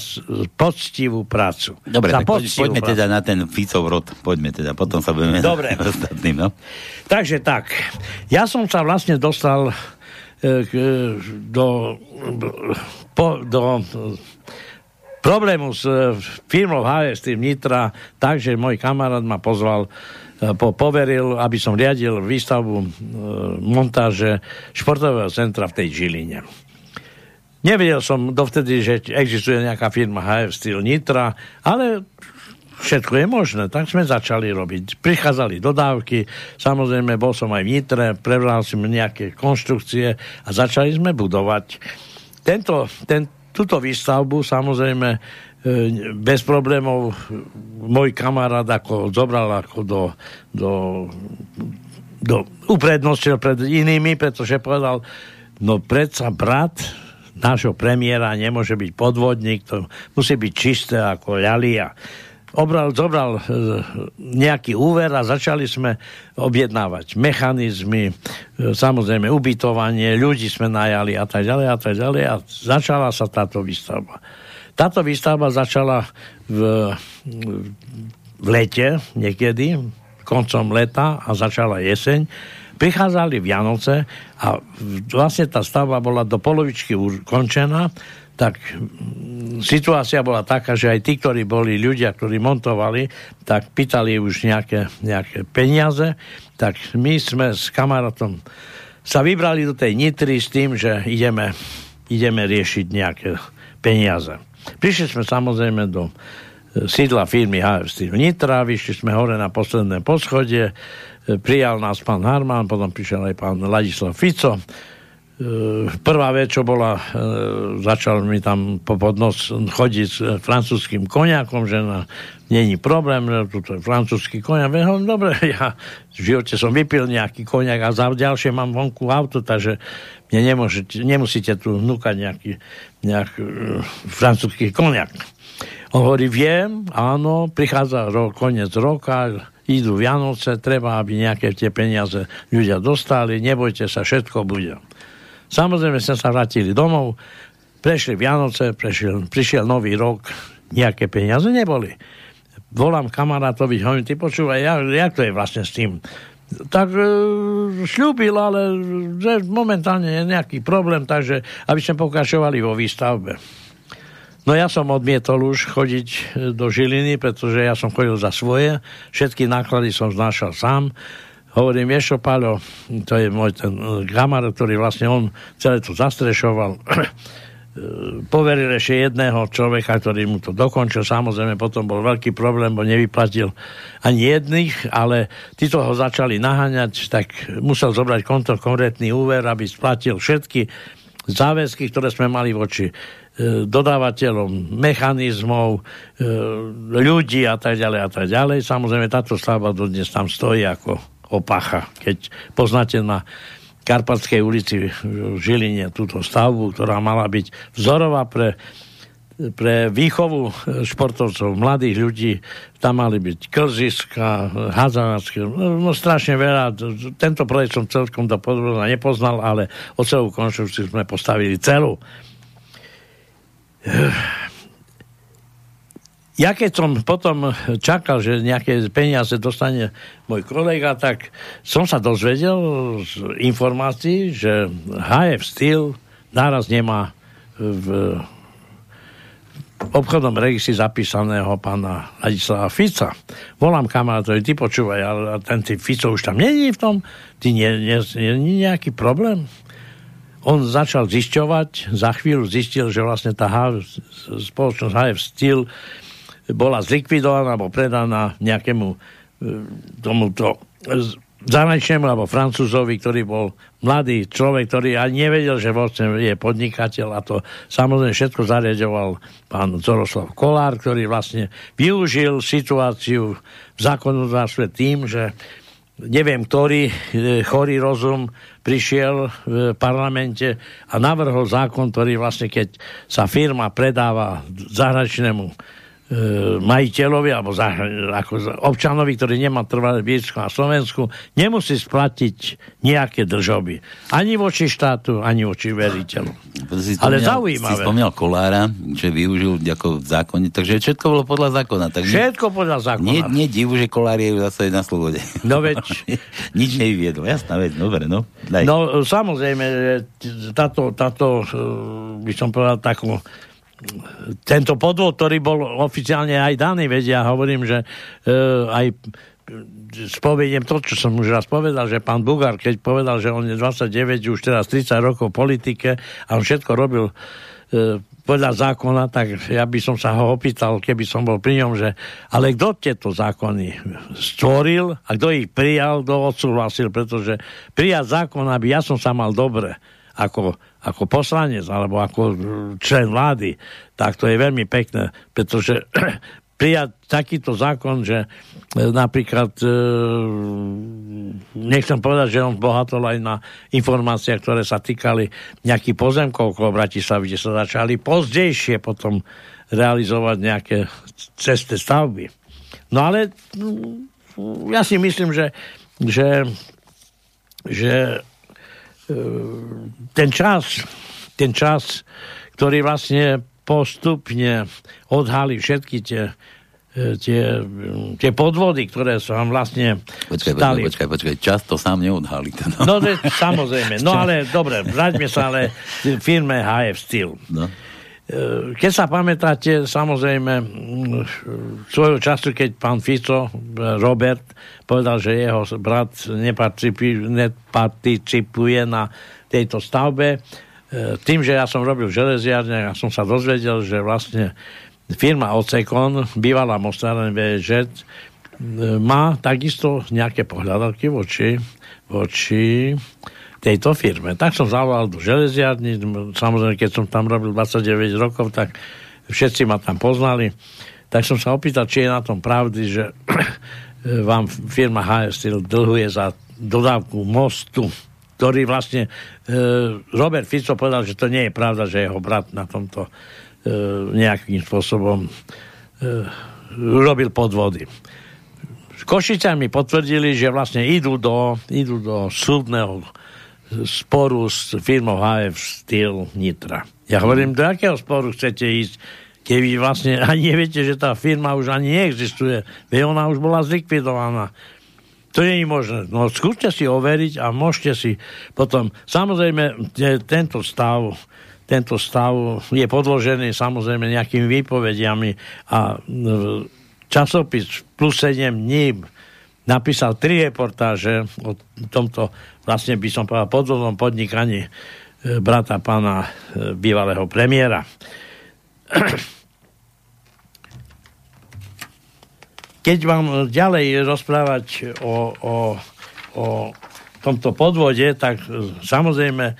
poctivú prácu. Dobre, za tak poďme prácu. teda na ten Ficov rod. Poďme teda, potom sa budeme Dobre. ostatným. No? Takže tak, ja som sa vlastne dostal e, do, po, do problému s e, firmou HS Nitra, takže môj kamarát ma pozval e, po, poveril, aby som riadil výstavbu e, montáže športového centra v tej Žiline. Nevedel som dovtedy, že existuje nejaká firma HF Steel Nitra, ale všetko je možné. Tak sme začali robiť. Prichádzali dodávky, samozrejme bol som aj v Nitre, prebral som nejaké konštrukcie a začali sme budovať. Tento, ten, túto výstavbu samozrejme e, bez problémov môj kamarát ako zobral ako do, do, do uprednostil pred inými, pretože povedal, no predsa brat nášho premiéra nemôže byť podvodník, to musí byť čisté ako ľalia obral, zobral e, nejaký úver a začali sme objednávať mechanizmy, e, samozrejme ubytovanie, ľudí sme najali a tak ďalej a tak ďalej a začala sa táto výstavba. Táto výstavba začala v, v lete niekedy, koncom leta a začala jeseň. Prichádzali Vianoce a vlastne tá stavba bola do polovičky ukončená tak mm, situácia bola taká, že aj tí, ktorí boli ľudia, ktorí montovali, tak pýtali už nejaké, nejaké peniaze, tak my sme s kamarátom sa vybrali do tej Nitry s tým, že ideme, ideme riešiť nejaké peniaze. Prišli sme samozrejme do e, sídla firmy HF Steel Nitra, vyšli sme hore na posledné poschodie, prijal nás pán Harman, potom prišiel aj pán Ladislav Fico, E, prvá vec, čo bola, e, začal mi tam po podnos chodiť s francúzským koniakom, že na, není problém, že tu je francúzsky koniak. Hovorím, dobre, ja v živote som vypil nejaký koniak a za ďalšie mám vonku auto, takže mne nemôžete, nemusíte tu vnúkať nejaký, nejaký uh, francúzsky koniak. On hovorí, viem, áno, prichádza ro, koniec roka, idú Vianoce, treba, aby nejaké tie peniaze ľudia dostali, nebojte sa, všetko bude. Samozrejme sme sa vrátili domov, prešli Vianoce, prešiel, prišiel nový rok, nejaké peniaze neboli. Volám kamarátovi, hovorím, ty počúvaj, ja, jak to je vlastne s tým? Tak e, šľúbil, ale že momentálne je nejaký problém, takže aby sme pokračovali vo výstavbe. No ja som odmietol už chodiť e, do Žiliny, pretože ja som chodil za svoje, všetky náklady som znášal sám, Hovorím, vieš čo, to je môj ten gamar, eh, ktorý vlastne on celé to zastrešoval. Eh, poveril ešte jedného človeka, ktorý mu to dokončil. Samozrejme, potom bol veľký problém, bo nevyplatil ani jedných, ale títo ho začali naháňať, tak musel zobrať konto konkrétny úver, aby splatil všetky záväzky, ktoré sme mali voči dodávateľom mechanizmov, ľudí a tak ďalej a tak ďalej. Samozrejme, táto stavba dodnes tam stojí ako opacha. Keď poznáte na Karpatskej ulici v Žiline túto stavbu, ktorá mala byť vzorová pre, pre výchovu športovcov, mladých ľudí, tam mali byť klziska, hádzanacké, no, no strašne veľa. Tento projekt som celkom do podrobna nepoznal, ale o celú konštrukciu sme postavili celú ja keď som potom čakal, že nejaké peniaze dostane môj kolega, tak som sa dozvedel z informácií, že HF Steel náraz nemá v obchodnom registri zapísaného pána Ladislava Fica. Volám kamarátovi, ty počúvaj, ale ten ty Fico už tam není v tom, ty nie, nie, nie, nie nejaký problém? On začal zisťovať, za chvíľu zistil, že vlastne tá HF, spoločnosť HF Steel bola zlikvidovaná alebo predaná nejakému e, tomuto zahraničnému alebo francúzovi, ktorý bol mladý človek, ktorý ani nevedel, že vlastne je podnikateľ. A to samozrejme všetko zariadoval pán Zoroslav Kolár, ktorý vlastne využil situáciu v zákonodárstve tým, že neviem, ktorý e, chorý rozum prišiel v parlamente a navrhol zákon, ktorý vlastne keď sa firma predáva zahraničnému E, majiteľovi alebo za, ako občanovi, ktorý nemá trvalé biesko na Slovensku, nemusí splatiť nejaké držoby. Ani voči štátu, ani voči veriteľu. Si Ale zaujímavé. Si spomínal Kolára, že využil ako v zákone, takže všetko bolo podľa zákona. Tak všetko podľa zákona. Nie, nie divu, že Kolár je zase na slobode. No veď... Nič nevyviedol, jasná vec, dobre, no. Daj. No samozrejme, táto, táto by som povedal takú tento podvod, ktorý bol oficiálne aj daný, vedia, ja hovorím, že e, aj spovediem to, čo som už raz povedal, že pán Bugár, keď povedal, že on je 29, už teraz 30 rokov v politike a on všetko robil podľa zákona, tak ja by som sa ho opýtal, keby som bol pri ňom, že ale kto tieto zákony stvoril a kto ich prijal, kto odsúhlasil, pretože prijať zákon, aby ja som sa mal dobre ako, ako poslanec alebo ako člen vlády, tak to je veľmi pekné, pretože prijať takýto zákon, že e, napríklad e, nechcem povedať, že on bohatol aj na informácie, ktoré sa týkali nejakých pozemkov okolo Bratislavy, kde sa začali pozdejšie potom realizovať nejaké cesty stavby. No ale ja si myslím, že, že, že e, ten čas, ten čas, ktorý vlastne postupne odhalí všetky tie e, tie, tie podvody, ktoré sa vám vlastne počkaj, stali. Počkaj, počkaj, často sám neodhalí. No, no to, samozrejme. No ale dobre, vráťme sa ale firme HF Steel. No. E, keď sa pamätáte, samozrejme, svojho času, keď pán Fico, Robert, povedal, že jeho brat neparticipuje na tejto stavbe, E, tým, že ja som robil železiarne, ja som sa dozvedel, že vlastne firma Ocekon, bývalá Mostáren VŽ, e, má takisto nejaké pohľadavky voči, voči tejto firme. Tak som zavolal do železiarny, samozrejme, keď som tam robil 29 rokov, tak všetci ma tam poznali. Tak som sa opýtal, či je na tom pravdy, že vám firma HS Steel dlhuje za dodávku mostu ktorý vlastne e, Robert Fico povedal, že to nie je pravda, že jeho brat na tomto e, nejakým spôsobom e, robil podvody. Košice mi potvrdili, že vlastne idú do, idú do súdneho sporu s firmou HF Steel Nitra. Ja hovorím, do akého sporu chcete ísť, keď vy vlastne ani neviete, že tá firma už ani neexistuje. Veď ona už bola zlikvidovaná. To nie je možné. No skúste si overiť a môžete si potom... Samozrejme, tento stav tento stav je podložený samozrejme nejakými výpovediami a časopis plus 7 dní napísal tri reportáže o tomto vlastne by som povedal podvodnom podnikaní e, brata pána e, bývalého premiéra. Keď vám ďalej rozprávať o, o, o tomto podvode, tak e, samozrejme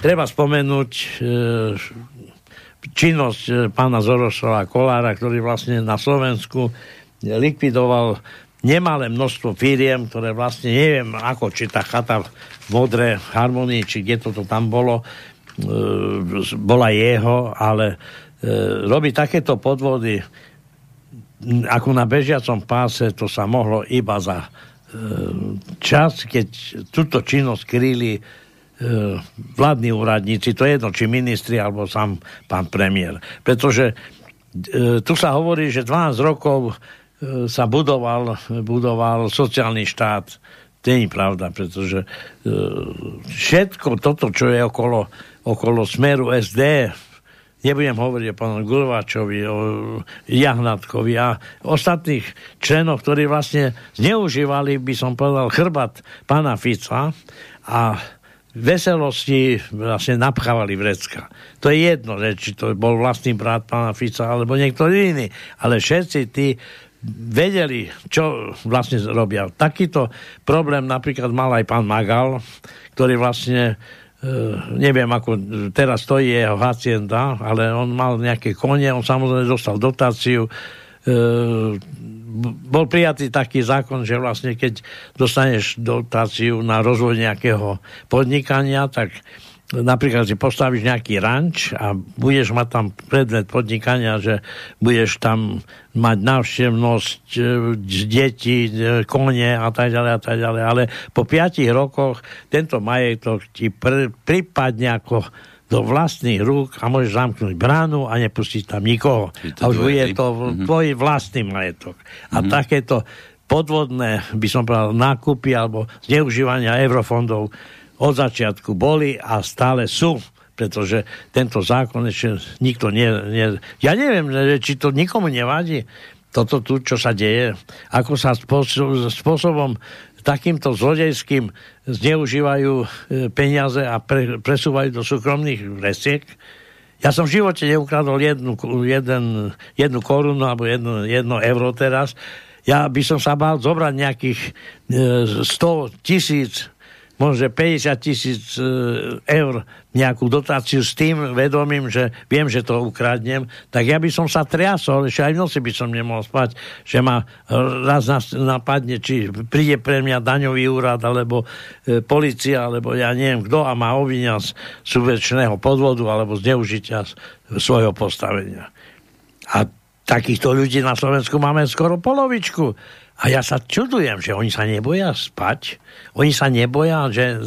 treba spomenúť činnosť pána Zorošova Kolára, ktorý vlastne na Slovensku likvidoval nemalé množstvo firiem, ktoré vlastne neviem ako, či tá chata v modré harmonii, či kde toto tam bolo, e, bola jeho, ale e, robí takéto podvody ako na bežiacom páse to sa mohlo iba za e, čas, keď túto činnosť kryli e, vládni úradníci, to je jedno, či ministri, alebo sám pán premiér. Pretože e, tu sa hovorí, že 12 rokov sa budoval, budoval sociálny štát. To nie je pravda, pretože všetko toto, čo je okolo, okolo smeru SD, nebudem hovoriť o pánu Gulváčovi, o Jahnatkovi a ostatných členoch, ktorí vlastne zneužívali, by som povedal, chrbat pána Fica a veselosti vlastne napchávali vrecka. To je jedno, že či to bol vlastný brat pána Fica alebo niektorý iný. Ale všetci tí vedeli, čo vlastne robia. Takýto problém napríklad mal aj pán Magal, ktorý vlastne Uh, neviem, ako teraz stojí jeho hacienda, ale on mal nejaké kone, on samozrejme dostal dotáciu, uh, bol prijatý taký zákon, že vlastne keď dostaneš dotáciu na rozvoj nejakého podnikania, tak napríklad si postavíš nejaký ranč a budeš mať tam predmet podnikania, že budeš tam mať návštevnosť e, detí, e, kone a tak ďalej a tak ďalej. Ale po piatich rokoch tento majetok ti pr- pripadne ako do vlastných rúk a môžeš zamknúť bránu a nepustiť tam nikoho. A už bude to mm-hmm. tvoj vlastný majetok. A mm-hmm. takéto podvodné, by som povedal, nákupy alebo zneužívania eurofondov od začiatku boli a stále sú pretože tento zákon ešte nikto nie, nie... Ja neviem, či to nikomu nevadí, toto tu, čo sa deje, ako sa spôsob, spôsobom takýmto zlodejským zneužívajú e, peniaze a pre, presúvajú do súkromných vresiek. Ja som v živote neukradol jednu, jeden, jednu korunu alebo jedno, jedno euro teraz. Ja by som sa bál zobrať nejakých e, 100 tisíc možno 50 tisíc e, eur nejakú dotáciu s tým vedomím, že viem, že to ukradnem, tak ja by som sa triasol, ešte aj v noci by som nemohol spať, že ma raz napadne, či príde pre mňa daňový úrad, alebo e, policia, alebo ja neviem kto a ma obvinia z súvečného podvodu alebo zneužitia svojho postavenia. A takýchto ľudí na Slovensku máme skoro polovičku. A ja sa čudujem, že oni sa neboja spať, oni sa neboja, že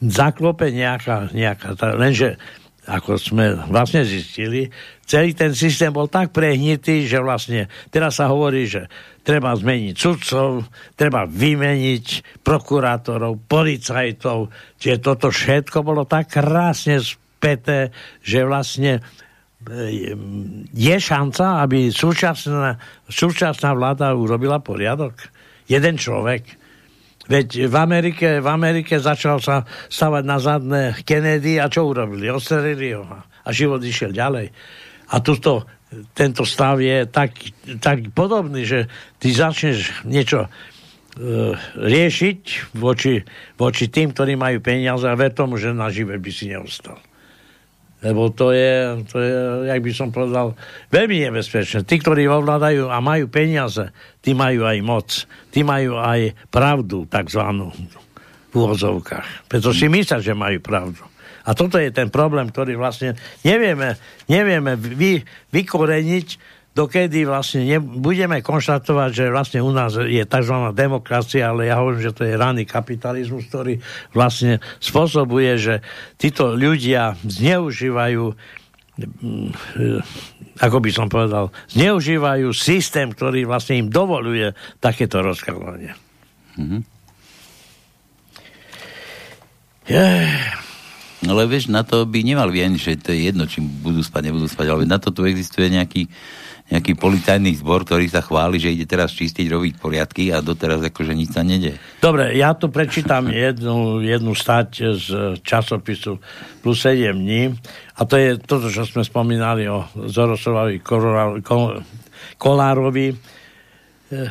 zaklope nejaká, nejaká lenže ako sme vlastne zistili, celý ten systém bol tak prehnitý, že vlastne teraz sa hovorí, že treba zmeniť sudcov, treba vymeniť prokurátorov, policajtov, že toto všetko bolo tak krásne späté, že vlastne je šanca, aby súčasná, súčasná vláda urobila poriadok? Jeden človek. Veď v Amerike, v Amerike začal sa stavať na zadné Kennedy a čo urobili? Ostrelili ho a život išiel ďalej. A tuto, tento stav je tak, tak podobný, že ty začneš niečo e, riešiť voči, voči tým, ktorí majú peniaze a ver tomu, že na živé by si neostal. Lebo to je, to je, jak by som povedal, veľmi nebezpečné. Tí, ktorí ovládajú a majú peniaze, tí majú aj moc. Tí majú aj pravdu, takzvanú, v úvozovkách. Preto si myslia, že majú pravdu. A toto je ten problém, ktorý vlastne nevieme, nevieme vy, vykoreniť dokedy vlastne ne, budeme konštatovať, že vlastne u nás je tzv. demokracia, ale ja hovorím, že to je raný kapitalizmus, ktorý vlastne spôsobuje, že títo ľudia zneužívajú mm, ako by som povedal, zneužívajú systém, ktorý vlastne im dovoluje takéto rozkladanie. Mm-hmm. Yeah. Ale vieš, na to by nemal vieť, že to je jedno, či budú spať, nebudú spať, ale na to tu existuje nejaký nejaký policajný zbor, ktorý sa chváli, že ide teraz čistiť, robiť poriadky a doteraz akože nič sa nede. Dobre, ja tu prečítam jednu, jednu stať z časopisu plus 7 dní a to je toto, čo sme spomínali o Zorosovovi Kolárovi. E,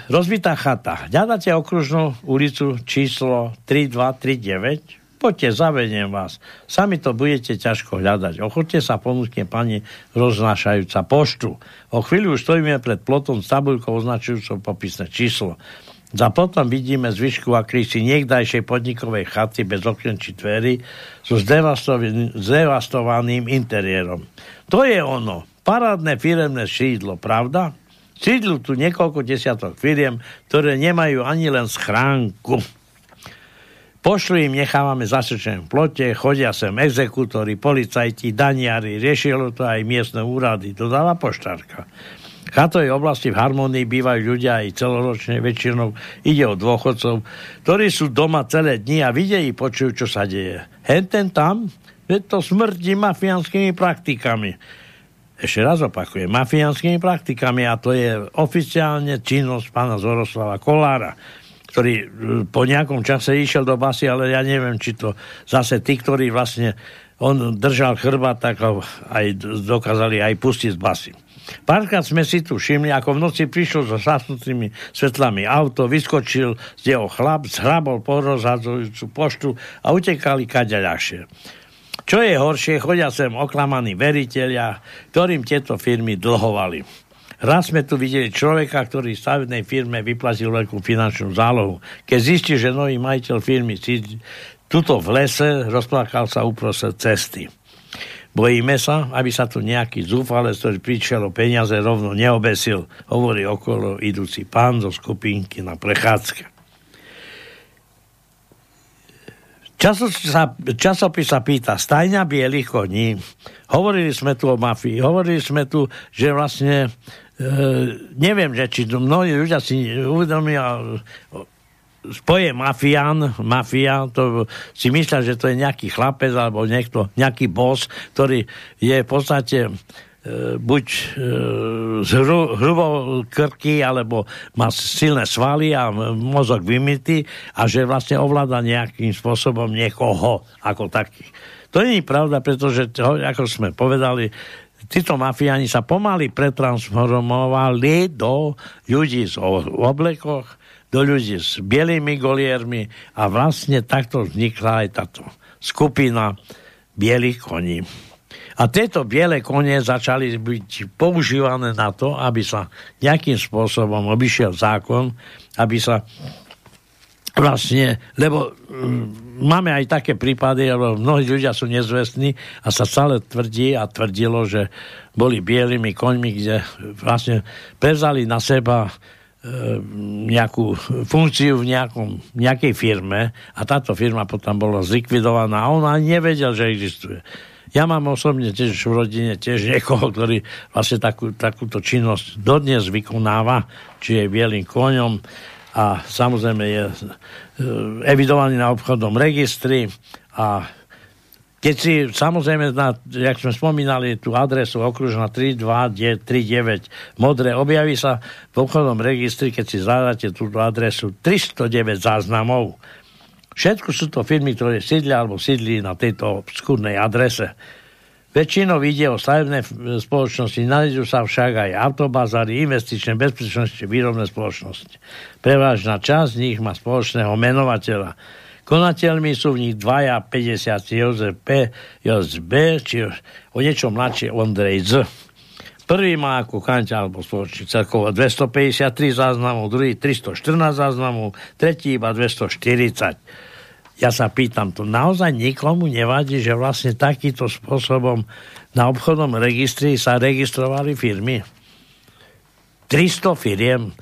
rozbitá chata. Hľadáte okružnú ulicu číslo 3239 Poďte, zavediem vás. Sami to budete ťažko hľadať. Ochote sa ponúkne pani roznášajúca poštu. O chvíľu stojíme pred plotom s tabuľkou označujúcou popisné číslo. Za potom vidíme zvyšku akrísi niekdajšej podnikovej chaty bez okien či dverí so zdevastovaným interiérom. To je ono. Parádne firemné sídlo, pravda? Sídlu tu niekoľko desiatok firiem, ktoré nemajú ani len schránku. Pošlu im nechávame zasečené v plote, chodia sem exekútori, policajti, daniari, riešilo to aj miestne úrady, dodáva poštárka. V chatovej oblasti v harmonii bývajú ľudia aj celoročne, väčšinou ide o dôchodcov, ktorí sú doma celé dni a vidia i počujú, čo sa deje. Henten tam, je to smrti mafiánskymi praktikami. Ešte raz opakujem, mafiánskymi praktikami a to je oficiálne činnosť pána Zoroslava Kolára ktorý e, po nejakom čase išiel do basy, ale ja neviem, či to zase tí, ktorí vlastne on držal chrba, tak ho aj dokázali aj pustiť z basy. Párkrát sme si tu všimli, ako v noci prišiel so zasnutými svetlami auto, vyskočil z jeho chlap, zhrabol porozhadzujúcu poštu a utekali kade ľahšie. Čo je horšie, chodia sem oklamaní veriteľia, ktorým tieto firmy dlhovali. Raz sme tu videli človeka, ktorý v stavebnej firme vyplatil veľkú finančnú zálohu. Keď zistí, že nový majiteľ firmy si tuto v lese rozplakal sa uprostred cesty. Bojíme sa, aby sa tu nejaký zúfalec, ktorý prišiel peniaze, rovno neobesil, hovorí okolo idúci pán zo skupinky na prechádzke. Časopis sa, časopis sa pýta, stajňa bielých koní. Hovorili sme tu o mafii, hovorili sme tu, že vlastne E, neviem, že či mnohí ľudia si uvedomia spoje mafián, mafia, to si myslia, že to je nejaký chlapec alebo niekto, nejaký boss, ktorý je v podstate buď e, hru, hrubou krky, alebo má silné svaly a mozog vymytý a že vlastne ovláda nejakým spôsobom niekoho ako taký. To nie je pravda, pretože, ako sme povedali, títo mafiáni sa pomaly pretransformovali do ľudí z oblekoch, do ľudí s bielými goliermi a vlastne takto vznikla aj táto skupina bielých koní. A tieto biele kone začali byť používané na to, aby sa nejakým spôsobom obišiel zákon, aby sa vlastne, lebo um, máme aj také prípady, lebo mnohí ľudia sú nezvestní a sa stále tvrdí a tvrdilo, že boli bielými koňmi, kde vlastne prevzali na seba e, nejakú funkciu v nejakom, nejakej firme a táto firma potom bola zlikvidovaná a on ani nevedel, že existuje. Ja mám osobne tiež v rodine tiež niekoho, ktorý vlastne takú, takúto činnosť dodnes vykonáva, či je bielým koňom a samozrejme je e, evidovaný na obchodnom registri a keď si samozrejme, na, jak sme spomínali, tú adresu okružná 3239 modré, objaví sa v obchodnom registri, keď si zadáte túto adresu 309 záznamov Všetko sú to firmy, ktoré sídlia alebo sídli na tejto obskúrnej adrese. Väčšinou ide o stavebné spoločnosti, nájdú sa však aj autobazary, investičné, bezpečnosti, výrobné spoločnosti. Prevážna časť z nich má spoločného menovateľa. Konateľmi sú v nich dvaja 50 Jozef P. Jozef B. či o niečo mladšie Ondrej Z. Prvý má ako kanťa alebo spoločný celkovo 253 záznamov, druhý 314 záznamov, tretí iba 240. Ja sa pýtam, to naozaj nikomu nevadí, že vlastne takýmto spôsobom na obchodnom registri sa registrovali firmy? 300 firiem. E,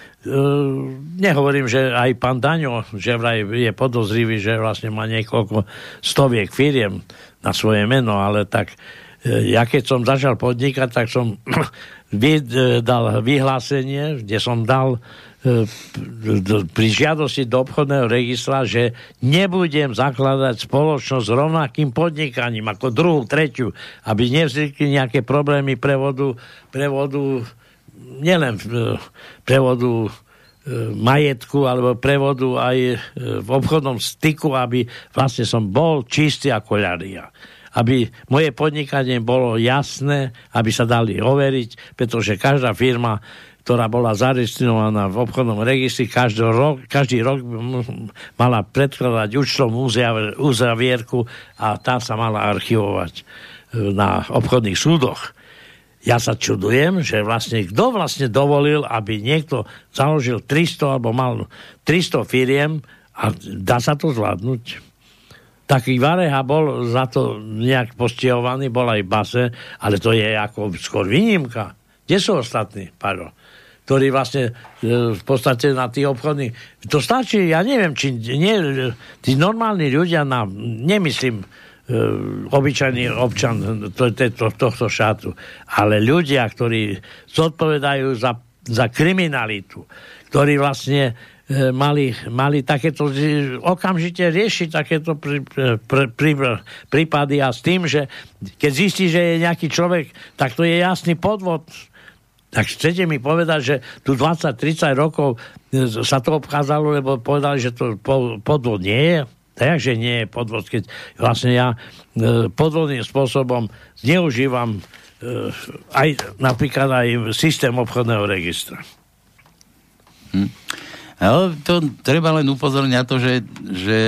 nehovorím, že aj pán Daňo, že vraj je podozrivý, že vlastne má niekoľko stoviek firiem na svoje meno, ale tak ja keď som začal podnikať, tak som e, dal vyhlásenie, kde som dal e, pri žiadosti do obchodného registra, že nebudem zakladať spoločnosť s rovnakým podnikaním ako druhú, tretiu, aby nevznikli nejaké problémy prevodu, prevodu nielen prevodu majetku alebo prevodu aj v obchodnom styku, aby vlastne som bol čistý ako ľadia aby moje podnikanie bolo jasné, aby sa dali overiť, pretože každá firma, ktorá bola zaregistrovaná v obchodnom registri, každý rok, každý rok mala predkladať účtovnú uzavierku a tá sa mala archivovať e, na obchodných súdoch. Ja sa čudujem, že vlastne kto vlastne dovolil, aby niekto založil 300 alebo mal 300 firiem a dá sa to zvládnuť? Taký Vareha bol za to nejak postihovaný, bol aj base, ale to je ako skôr výnimka. Kde sú ostatní, Paľo? ktorí vlastne e, v podstate na tých obchodných... To stačí, ja neviem, či nie, tí normálni ľudia na, nemyslím, e, obyčajný občan to, to, tohto šátu, ale ľudia, ktorí zodpovedajú za, za kriminalitu, ktorí vlastne mali, mali takéto okamžite riešiť takéto prí, prí, prí, prípady a s tým, že keď zistí, že je nejaký človek, tak to je jasný podvod. Tak chcete mi povedať, že tu 20-30 rokov e, sa to obchádzalo, lebo povedali, že to podvod nie je? Takže nie je podvod, keď vlastne ja e, podvodným spôsobom zneužívam aj napríklad aj systém obchodného registra. Hm. Ale to treba len upozorniť na to, že, že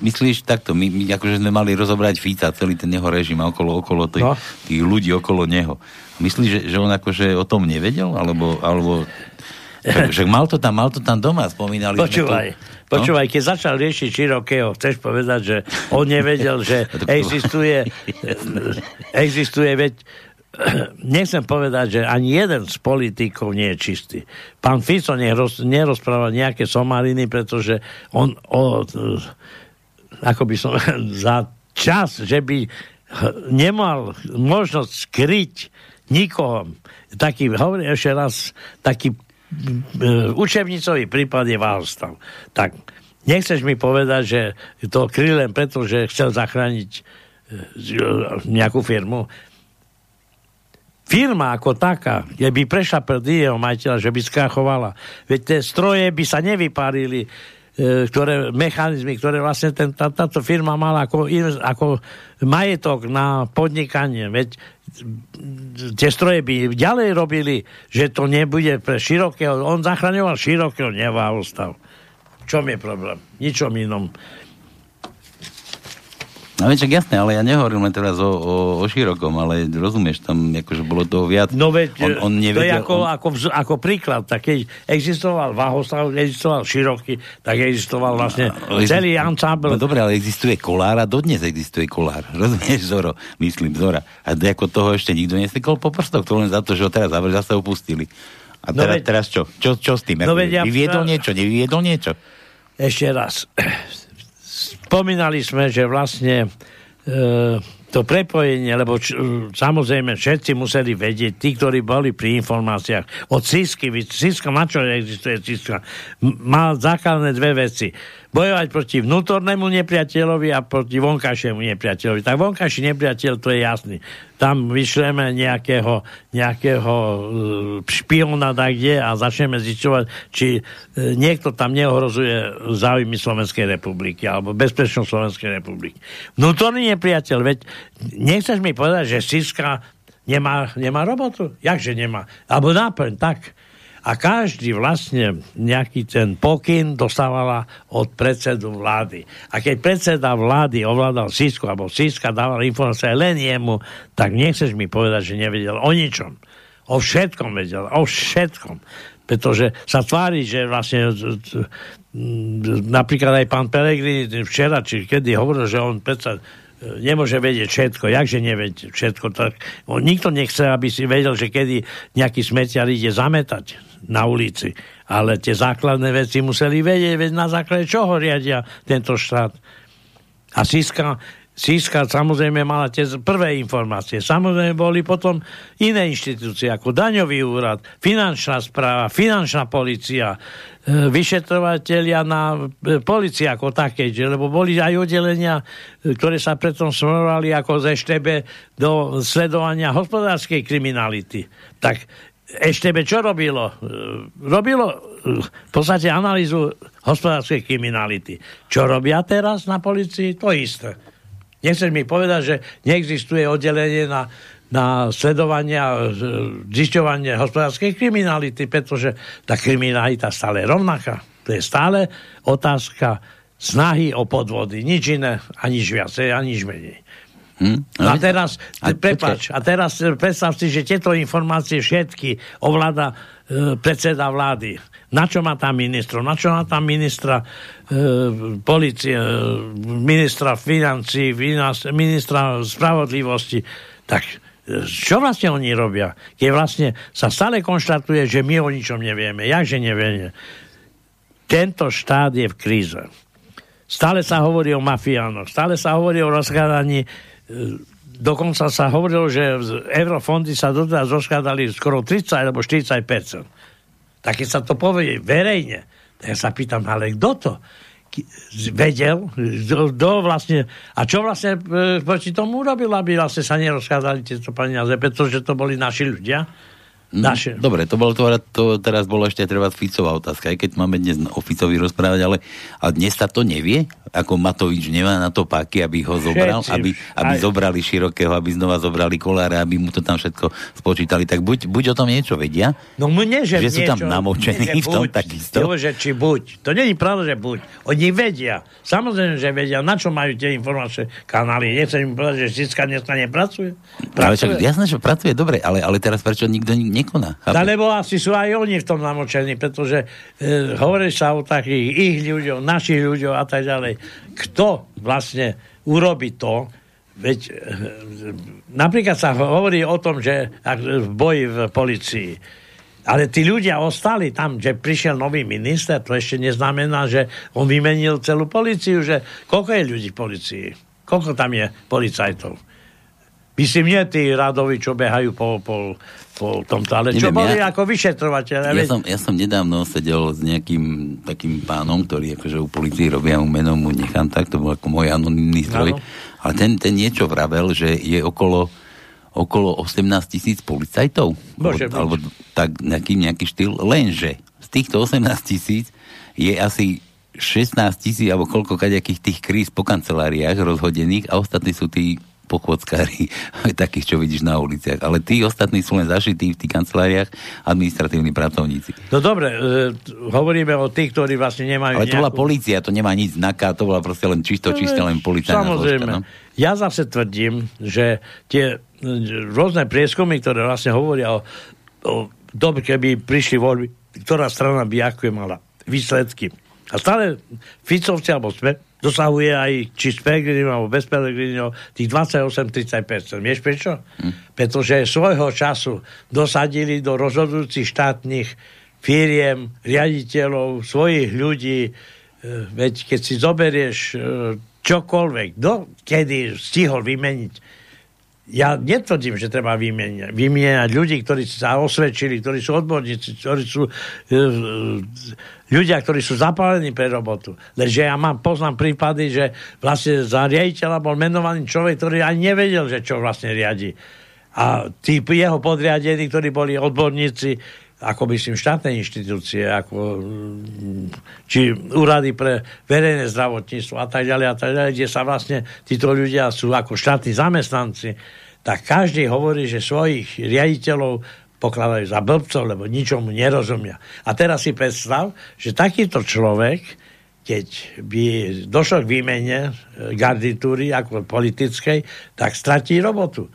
myslíš takto, my, my akože sme mali rozobrať Fica, celý ten jeho režim a okolo, okolo tých, no. tých ľudí okolo neho. Myslíš, že, že on akože o tom nevedel? Alebo, alebo že mal to tam, mal to tam doma, spomínali Počúvaj, to, počúvaj, no? keď začal riešiť Širokého, chceš povedať, že on nevedel, že existuje, existuje, veď nechcem povedať, že ani jeden z politikov nie je čistý. Pán Fico neroz, nerozpráva nejaké somariny, pretože on o, ako by som za čas, že by nemal možnosť skryť nikoho. Taký, hovorím ešte raz, taký učebnicový prípad je Váhostav. Tak nechceš mi povedať, že to kryl len preto, že chcel zachrániť uh, nejakú firmu firma ako taká, kde by prešla pred jeho majiteľa, že by skrachovala. Veď tie stroje by sa nevyparili, e, ktoré, mechanizmy, ktoré vlastne ten, tá, táto firma mala ako, ako majetok na podnikanie. Veď tie stroje by ďalej robili, že to nebude pre širokého. On zachraňoval širokého neva ostav. Čom je problém? Ničom inom. No veď, jasné, ale ja nehovorím len teraz o, o, o širokom, ale rozumieš, tam akože bolo toho viac. No veď, on, on nevedel, to je ako, on... ako, ako príklad, tak keď existoval Vahoslav, existoval široký, tak existoval vlastne no, celý ansábel. No dobre, ale existuje kolár a dodnes existuje kolár. Rozumieš, Zoro? Myslím, Zora. A ako toho ešte nikto nesekol po prstoch, to len za to, že ho teraz zavreli, sa opustili. A no teraz, veď, teraz čo? čo? Čo s tým? No veď ja, vyviedol niečo? Nevyviedol niečo? Ešte raz spomínali sme, že vlastne e, to prepojenie, lebo č, samozrejme všetci museli vedieť, tí, ktorí boli pri informáciách od Cisky, Ciska, na čo existuje Ciska, mal základné dve veci bojovať proti vnútornému nepriateľovi a proti vonkajšiemu nepriateľovi. Tak vonkajší nepriateľ, to je jasný. Tam vyšleme nejakého, nejakého e, špiona kde a začneme zičovať, či e, niekto tam neohrozuje záujmy Slovenskej republiky alebo bezpečnosť Slovenskej republiky. Vnútorný nepriateľ, veď nechceš mi povedať, že Siska nemá, nemá robotu? Jakže nemá? Alebo náplň, tak a každý vlastne nejaký ten pokyn dostávala od predsedu vlády. A keď predseda vlády ovládal Sisko, alebo Siska dával informácie len jemu, tak nechceš mi povedať, že nevedel o ničom. O všetkom vedel, o všetkom. Pretože sa tvári, že vlastne napríklad aj pán Pelegrini včera, či kedy hovoril, že on predsa nemôže vedieť všetko. Jakže nevedieť všetko? Tak, on nikto nechce, aby si vedel, že kedy nejaký smetiar ide zametať na ulici. Ale tie základné veci museli vedieť, veď na základe čoho riadia tento štát. A Siska, Siska samozrejme mala tie prvé informácie. Samozrejme boli potom iné inštitúcie, ako daňový úrad, finančná správa, finančná policia, e, vyšetrovateľia na e, policii ako také, lebo boli aj oddelenia, e, ktoré sa preto smerovali ako ze štebe do sledovania hospodárskej kriminality. Tak ešte by čo robilo? Robilo v podstate analýzu hospodárskej kriminality. Čo robia teraz na policii? To isté. Nechceš mi povedať, že neexistuje oddelenie na, na sledovanie a zisťovanie hospodárskej kriminality, pretože tá kriminalita stále rovnaká. To je stále otázka snahy o podvody. Nič iné, ani nič viacej, nič menej. Hm? A teraz, a, prepáč, a teraz eh, predstav si, že tieto informácie všetky ovláda e, predseda vlády. Na čo má tam ministro? Na čo má tam ministra e, policie, ministra financí, ministra spravodlivosti? Tak čo vlastne oni robia? Keď vlastne sa stále konštatuje, že my o ničom nevieme. Jakže nevieme? Tento štát je v kríze. Stále sa hovorí o mafiánoch, stále sa hovorí o rozkladaní dokonca sa hovorilo, že eurofondy sa doteraz rozkladali skoro 30 alebo 40 Tak keď sa to povie verejne, tak ja sa pýtam, ale kto to vedel, kto vlastne, a čo vlastne e, proti tomu urobil, aby vlastne sa nerozkladali tieto peniaze, pretože to boli naši ľudia. Mm, naše. Dobre, to, bolo, to, to teraz bolo ešte treba Ficová otázka, aj keď máme dnes o Ficovi rozprávať, ale a dnes sa to nevie? Ako Matovič nemá na to páky, aby ho zobral, všetci, aby, aby aj... zobrali Širokého, aby znova zobrali Kolára, aby mu to tam všetko spočítali. Tak buď, buď o tom niečo vedia, no, mne, že, že sú tam namočení v tom buď, takisto. Jo, že či buď. To není pravda, že buď. Oni vedia. Samozrejme, že vedia, na čo majú tie informačné kanály. Nechcem im povedať, že Siska dneska nepracuje. pracuje. Ale však, jasné, že pracuje, dobre, ale, ale teraz prečo nikto nekoná. Chápe? Lebo asi sú aj oni v tom namočení, pretože e, hovorí sa o takých ich ľuďoch, našich ľuďoch a tak ďalej. Kto vlastne urobi to, veď e, napríklad sa hovorí o tom, že v boji v policii, ale tí ľudia ostali tam, že prišiel nový minister, to ešte neznamená, že on vymenil celú policiu, že koľko je ľudí v policii? Koľko tam je policajtov? Myslím, nie tí radovi, čo behajú po, po, po tomto, ale čo Neviem, boli ja, ako vyšetrovateľ. Ja, som, ja som nedávno sedel s nejakým takým pánom, ktorý akože u policii robia mu menom, mu nechám tak, to bol ako môj anonimný zdroj. Ale ten, ten niečo vravel, že je okolo okolo 18 tisíc policajtov. Môže alebo, alebo tak nejaký, nejaký štýl. Lenže z týchto 18 tisíc je asi 16 tisíc alebo koľko kaďakých tých kríz po kanceláriách rozhodených a ostatní sú tí pochôdzkári, takých, čo vidíš na uliciach. Ale tí ostatní sú len zašití v tých kanceláriách administratívni pracovníci. No dobre, e, hovoríme o tých, ktorí vlastne nemajú Ale to nejakú... bola policia, to nemá nič znaká, to bola proste len čisto, no, čisto len policajná Samozrejme. Zložka, no? Ja zase tvrdím, že tie e, rôzne prieskumy, ktoré vlastne hovoria o, o dobe, keby prišli voľby, ktorá strana by ako mala výsledky. A stále Ficovci alebo sme dosahuje aj či s Peregrinom alebo bez Peregrinom tých 28-30%. Vieš prečo? Hm. Pretože svojho času dosadili do rozhodujúcich štátnych firiem, riaditeľov, svojich ľudí. E, veď keď si zoberieš e, čokoľvek, do, kedy stihol vymeniť ja netvrdím, že treba vymieňať, vymieňať ľudí, ktorí sa osvedčili, ktorí sú odborníci, ktorí sú e, ľudia, ktorí sú zapálení pre robotu. Lenže ja mám, poznám prípady, že vlastne za riaditeľa bol menovaný človek, ktorý ani nevedel, že čo vlastne riadi. A tí jeho podriadení, ktorí boli odborníci, ako myslím štátne inštitúcie, ako, či úrady pre verejné zdravotníctvo a tak ďalej a tak ďalej, kde sa vlastne títo ľudia sú ako štátni zamestnanci, tak každý hovorí, že svojich riaditeľov pokladajú za blbcov, lebo ničomu nerozumia. A teraz si predstav, že takýto človek, keď by došlo k výmene e, garnitúry ako politickej, tak stratí robotu.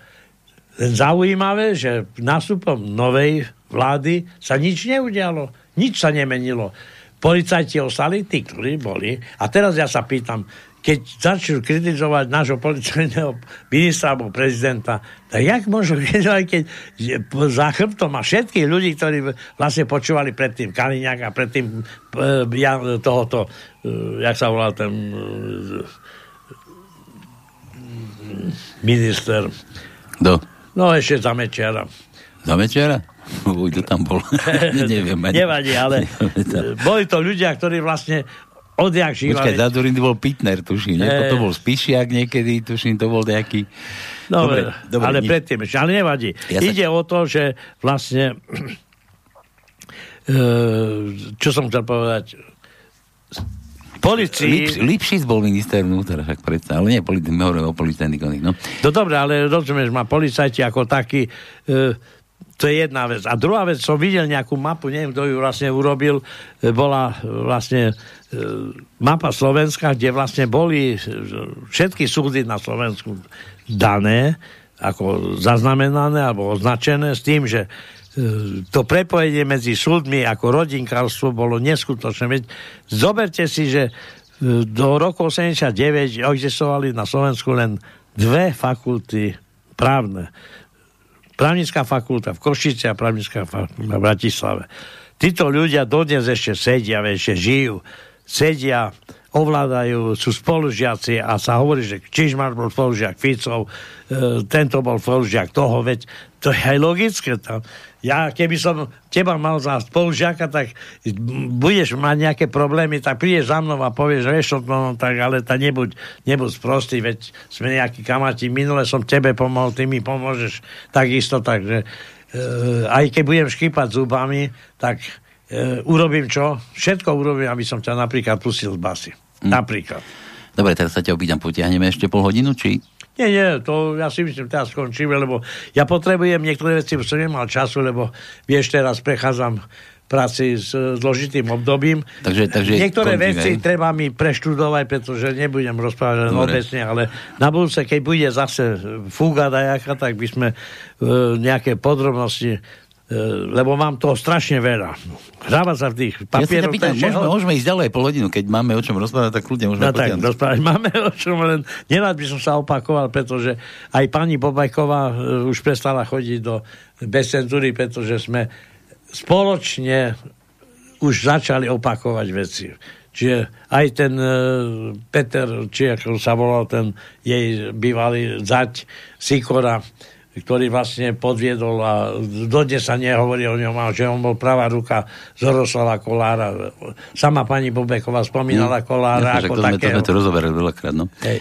Len zaujímavé, že nástupom novej vlády sa nič neudialo. Nič sa nemenilo. Policajti ostali tí, ktorí boli. A teraz ja sa pýtam, keď začnú kritizovať nášho policajného ministra alebo prezidenta, tak jak môžu kritizovať, keď za chrbtom má všetkých ľudí, ktorí vlastne počúvali predtým Kaliňák a predtým uh, ja, tohoto, uh, jak sa volal ten uh, minister. Do. No ešte za Mečiara. Za Mečiara? Uj, to tam bol. Neviem. Nevadí, ale boli to ľudia, ktorí vlastne odjak žívali. Počkaj, za Durindy bol Pitner, tuším. Nie? E... To bol Spišiak niekedy, tuším, to bol nejaký... Dobre, dobre, dobre ale nič. predtým ešte, ale nevadí. Ja Ide sa... o to, že vlastne e, čo som chcel povedať policii... Lips, Lipšic bol minister vnútra, však predsa, ale nie politik, my hovoríme o policajných no. No dobre, ale rozumieš, má policajti ako taký e, to je jedna vec. A druhá vec, som videl nejakú mapu, neviem, kto ju vlastne urobil, e, bola vlastne e, mapa Slovenska, kde vlastne boli e, všetky súdy na Slovensku dané, ako zaznamenané alebo označené s tým, že to prepojenie medzi súdmi ako rodinkárstvo bolo neskutočné. Veď zoberte si, že do roku 89 existovali na Slovensku len dve fakulty právne právnická fakulta v Košice a právnická fakulta v Bratislave. Títo ľudia dodnes ešte sedia, ešte žijú, sedia, ovládajú, sú spolužiaci a sa hovorí, že Čižmar bol spolužiak Ficov, e, tento bol spolužiak toho, veď to je aj logické. To, ja keby som teba mal za spolužiaka, tak budeš mať nejaké problémy, tak prídeš za mnou a povieš, vieš, no, tak ale ta nebuď, nebuď sprostý, veď sme nejakí kamaráti, minule som tebe pomohol, ty mi pomôžeš takisto, takže e, aj keď budem škýpať zubami, tak e, urobím čo? Všetko urobím, aby som ťa napríklad pustil z basy. Mm. Napríklad. Dobre, teraz sa ťa opýtam, potiahneme ešte pol hodinu, či nie, nie, to ja si myslím, teraz skončíme, lebo ja potrebujem niektoré veci, som nemal času, lebo vieš, teraz prechádzam práci s zložitým obdobím. Takže, takže Niektoré končíme. veci treba mi preštudovať, pretože nebudem rozprávať len obecne, ale na budúce, keď bude zase fúga dajaká, tak by sme uh, nejaké podrobnosti E, lebo mám toho strašne veľa. Hráva sa v tých papieroch. Ja môžeme, môžeme ísť ďalej pol hodinu, keď máme o čom rozprávať, tak kľudne môžeme no, tak, rozprávať. Máme o čom, len nerád by som sa opakoval, pretože aj pani Bobajková uh, už prestala chodiť do bezcenzúry, pretože sme spoločne už začali opakovať veci. Čiže aj ten uh, Peter, či ako sa volal ten jej bývalý zať Sikora, ktorý vlastne podviedol a dodnes sa nehovorí o ňom, že on bol pravá ruka Zoroslava Kolára. Sama pani Bobeková spomínala mm. Kolára ja, ako to takého. Sme to, sme to rozoberali veľakrát, no. Hej.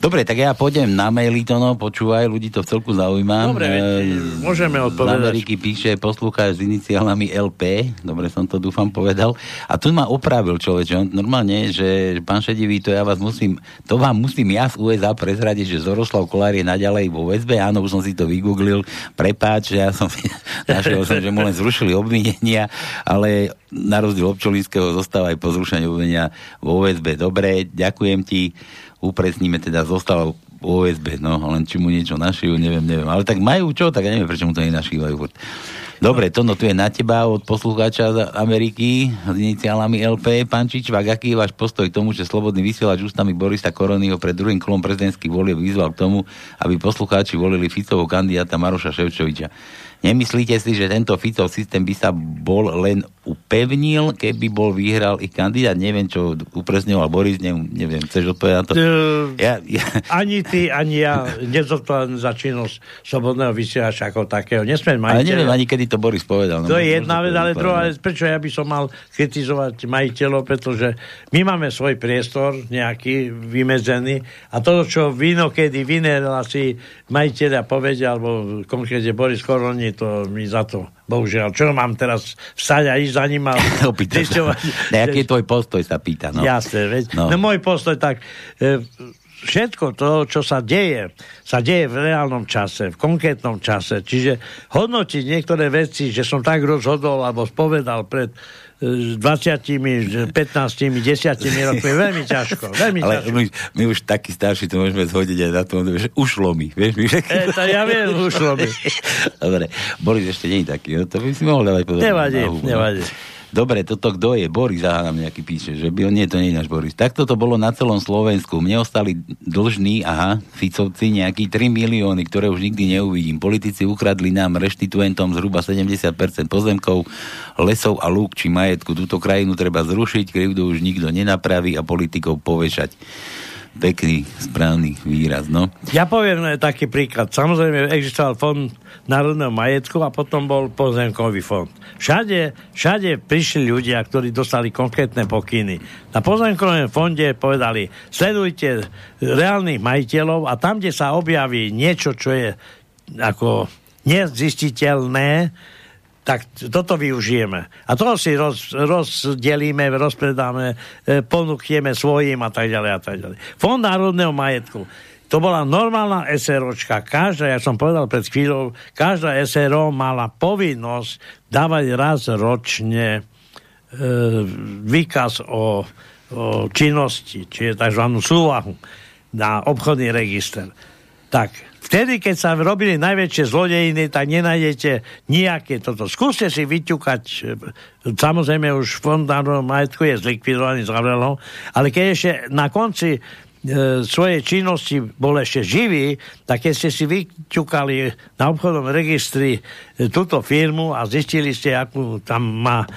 Dobre, tak ja pôjdem na maily to, no, počúvaj, ľudí to v celku zaujíma. Dobre, e, môžeme odpovedať. Z Ameriky píše poslucháč s iniciálami LP, dobre som to dúfam povedal. A tu ma opravil človeč, on normálne, že pán Šedivý, to ja vás musím, to vám musím ja z USA prezradiť, že Zoroslav Kolár je naďalej vo väzbe, áno, už som si to vygooglil, prepáč, že ja som našiel som, že mu len zrušili obvinenia, ale na rozdiel občolinského zostáva aj po zrušení obvinenia vo väzbe. Dobre, ďakujem ti upresníme, teda zostal OSB, no, len či mu niečo našívajú, neviem, neviem. Ale tak majú čo, tak ja neviem, prečo mu to nenašívajú. Dobre, to no tu je na teba od poslucháča z Ameriky s iniciálami LP. Pán Čičvák, aký je váš postoj k tomu, že slobodný vysielač ústami Borisa Koronyho pred druhým kolom prezidentských volieb vyzval k tomu, aby poslucháči volili Ficovho kandidáta Maroša Ševčoviča. Nemyslíte si, že tento Ficov systém by sa bol len upevnil, keby bol vyhral ich kandidát? Neviem, čo upresňoval Boris, neviem, neviem chceš odpovedať na to? Uh, ja, ja... Ani ty, ani ja nezodpovedám za činnosť slobodného vysielača ako takého. Nesmiem majiteľa. Ale neviem ani, kedy to Boris povedal. No, to je jedna vec, ale druhá vec, prečo ja by som mal kritizovať majiteľov, pretože my máme svoj priestor nejaký vymedzený a to, čo v inokedy v inej relácii majiteľia povedia, alebo konkrétne Boris Koroni, to mi za to, bohužiaľ. Čo mám teraz vstať a ísť za ním a zisťovať? Ne, aký je tvoj postoj, sa pýta. No. Jasne, veď. No. no môj postoj tak... E, všetko to, čo sa deje, sa deje v reálnom čase, v konkrétnom čase. Čiže hodnotiť niektoré veci, že som tak rozhodol alebo spovedal pred 20, 15, 10 rokmi, veľmi ťažko, veľmi Ale ťažko. My, my už takí starší to môžeme zhodiť aj na tom, že ušlo mi, vieš? My, že... e, to ja viem, ušlo mi. Dobre, Boris ešte nie je taký, no, to by si mohol dávať pozor. Nevadí, nevadí. Dobre, toto kto je? Boris, aha, nám nejaký píše, že by, nie, to nie je náš Boris. Takto to bolo na celom Slovensku. Mne ostali dlžní, aha, Ficovci, nejaký 3 milióny, ktoré už nikdy neuvidím. Politici ukradli nám reštituentom zhruba 70% pozemkov, lesov a lúk či majetku. Túto krajinu treba zrušiť, krivdu už nikto nenapraví a politikov povešať pekný, správny výraz, no. Ja poviem taký príklad. Samozrejme, existoval fond národného majetku a potom bol pozemkový fond. Všade, všade prišli ľudia, ktorí dostali konkrétne pokyny. Na pozemkovom fonde povedali, sledujte reálnych majiteľov a tam, kde sa objaví niečo, čo je ako nezistiteľné, tak toto využijeme. A to si roz, rozdelíme, rozpredáme, e, ponúkneme svojim a tak ďalej a tak ďalej. Fond národného majetku. To bola normálna SROčka. Každá, ja som povedal pred chvíľou, každá SRO mala povinnosť dávať raz ročne e, výkaz o, o činnosti, čiže tzv. súvahu na obchodný register. Tak, Vtedy, keď sa robili najväčšie zlodejiny, tak nenájdete nejaké toto. Skúste si vyťukať, e, samozrejme už fond národného majetku je zlikvidovaný, ho, ale keď ešte na konci e, svojej činnosti bol ešte živý, tak keď ste si vyťukali na obchodnom registri e, túto firmu a zistili ste, akú tam má e,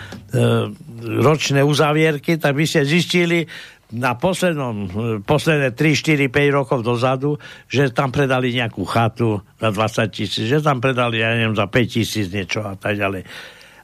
ročné uzavierky, tak by ste zistili, na poslednom, posledné 3, 4, 5 rokov dozadu, že tam predali nejakú chatu za 20 tisíc, že tam predali, ja neviem, za 5 tisíc niečo a tak ďalej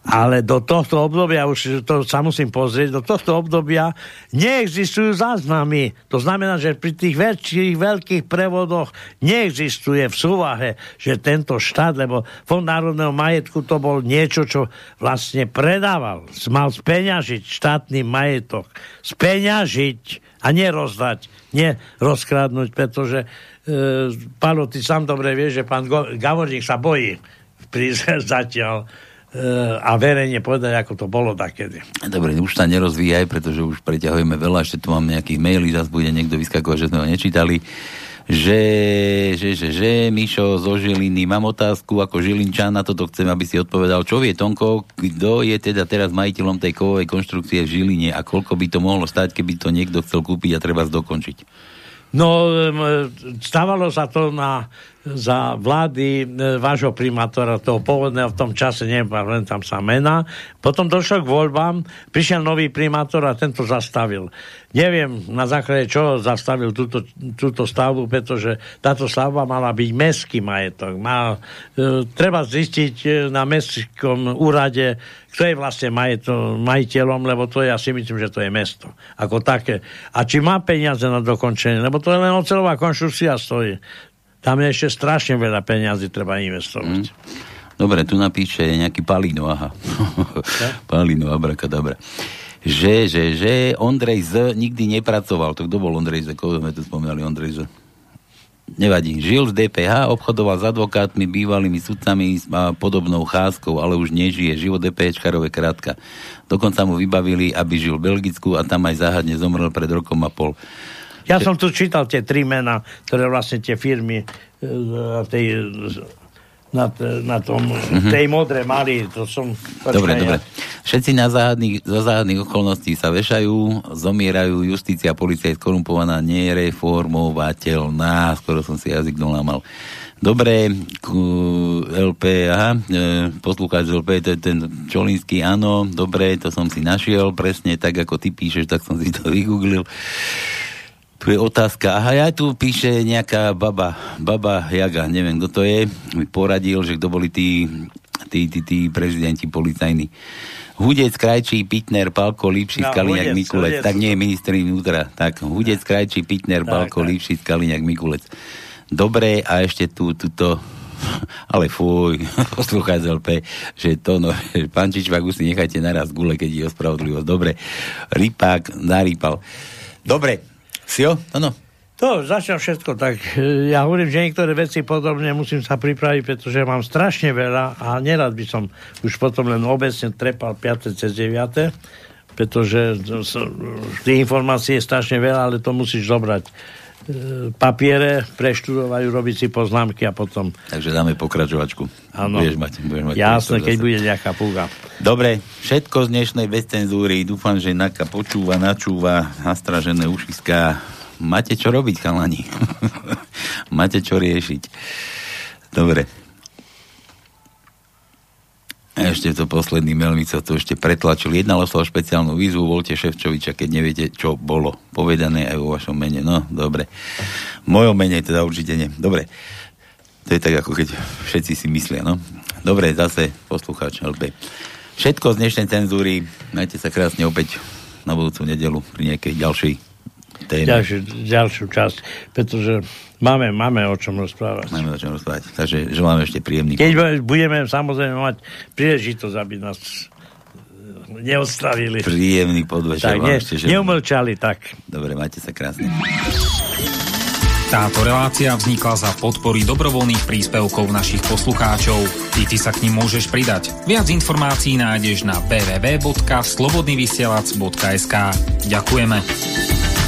ale do tohto obdobia, už to sa musím pozrieť, do tohto obdobia neexistujú záznamy. To znamená, že pri tých väčších, veľkých prevodoch neexistuje v súvahe, že tento štát, lebo Fond národného majetku to bol niečo, čo vlastne predával. Mal speňažiť štátny majetok. Speňažiť a nerozdať, nerozkradnúť, pretože e, Pálo, ty sám dobre vieš, že pán Gavorník sa bojí prísť zatiaľ a verejne povedať, ako to bolo takedy. Dobre, už sa nerozvíjaj, pretože už preťahujeme veľa, ešte tu mám nejakých mailí, zase bude niekto vyskakovať, že sme ho nečítali. Že, že, že, že, Mišo zo Žiliny, mám otázku ako Žilinčan, na toto chcem, aby si odpovedal. Čo vie Tonko, kto je teda teraz majiteľom tej kovovej konštrukcie v Žiline a koľko by to mohlo stať, keby to niekto chcel kúpiť a treba zdokončiť? No, stávalo sa to na za vlády e, vášho primátora, toho pôvodného v tom čase, neviem, tam sa mena. Potom došlo k voľbám, prišiel nový primátor a tento zastavil. Neviem, na základe čoho zastavil túto, túto stavbu, pretože táto stavba mala byť mestský majetok. Má, e, treba zistiť e, na mestskom úrade, kto je vlastne majeto, majiteľom, lebo to ja si myslím, že to je mesto. Ako také. A či má peniaze na dokončenie, lebo to je len ocelová konštrukcia stojí. Tam je ešte strašne veľa peňazí treba investovať. Mm. Dobre, tu napíše nejaký Palino, aha. Palino, abrakadabra. Že, že, že Ondrej Z nikdy nepracoval. To kto bol Ondrej Z? Koho sme tu spomínali Ondrej Z? Nevadí. Žil v DPH, obchodoval s advokátmi, bývalými sudcami a podobnou cházkou, ale už nežije. Život DPHčkarov je krátka. Dokonca mu vybavili, aby žil v Belgicku a tam aj záhadne zomrel pred rokom a pol. Ja som tu čítal tie tri mená, ktoré vlastne tie firmy na e, tej na, na tom, mm-hmm. tej modre mali, to som... Dobre, ja. dobre. Všetci na záhadných, za záhadných okolností sa vešajú, zomierajú, justícia, policia je skorumpovaná, nereformovateľná, skoro som si jazyk dolámal. Dobre, LP, aha, e, poslúchač LP, to je ten Čolínsky, áno, dobre, to som si našiel, presne tak, ako ty píšeš, tak som si to vygooglil. Tu je otázka. Aha, ja tu píše nejaká baba, baba Jaga, neviem, kto to je, mi poradil, že kto boli tí, tí, tí, tí prezidenti policajní. Hudec, Krajčí, Pitner, Palko, Lipšic, no, Kaliňák, Mikulec. Hudec. Tak nie minister vnútra. Tak Hudec, Krajčí, Pitner, tak, Palko, tak. Lipšic, Kaliňák, Mikulec. Dobre, a ešte tu, tuto ale fuj, poslúchaj z LP, že to, no, pán Čičvák, už si nechajte naraz gule, keď je ospravodlivosť. Dobre, Rypák narýpal. Dobre, Sio? Áno. To začal všetko, tak ja hovorím, že niektoré veci podobne musím sa pripraviť, pretože mám strašne veľa a nerad by som už potom len obecne trepal 5. cez 9. pretože tých informácií je strašne veľa, ale to musíš zobrať papiere, preštudovať, robiť si poznámky a potom... Takže dáme pokračovačku. Áno. Budeš mať, budeš mať Jasné, keď bude nejaká púga. Dobre, všetko z dnešnej bez cenzúry. Dúfam, že Naka počúva, načúva, nastražené ušiska máte čo robiť, chalani. máte čo riešiť. Dobre. A ešte to posledný mail sa to ešte pretlačil. Jednalo sa špeciálnu výzvu, voľte Ševčoviča, keď neviete, čo bolo povedané aj vo vašom mene. No, dobre. V mojom mene teda určite nie. Dobre. To je tak, ako keď všetci si myslia, no. Dobre, zase poslucháč LP. Všetko z dnešnej cenzúry. Majte sa krásne opäť na budúcu nedelu pri nejakej ďalšej téme. Ďalšiu, ďalšiu časť, pretože máme, máme o čom rozprávať. Máme o čom rozprávať, takže želám ešte príjemný. Keď budeme samozrejme mať príležitosť, aby nás e, neodstavili. Príjemný podvečer. Tak, ne, ešte, že... neumlčali, tak. Dobre, majte sa krásne. Táto relácia vznikla za podpory dobrovoľných príspevkov našich poslucháčov. Ty, ty sa k ním môžeš pridať. Viac informácií nájdeš na www.slobodnyvysielac.sk Ďakujeme.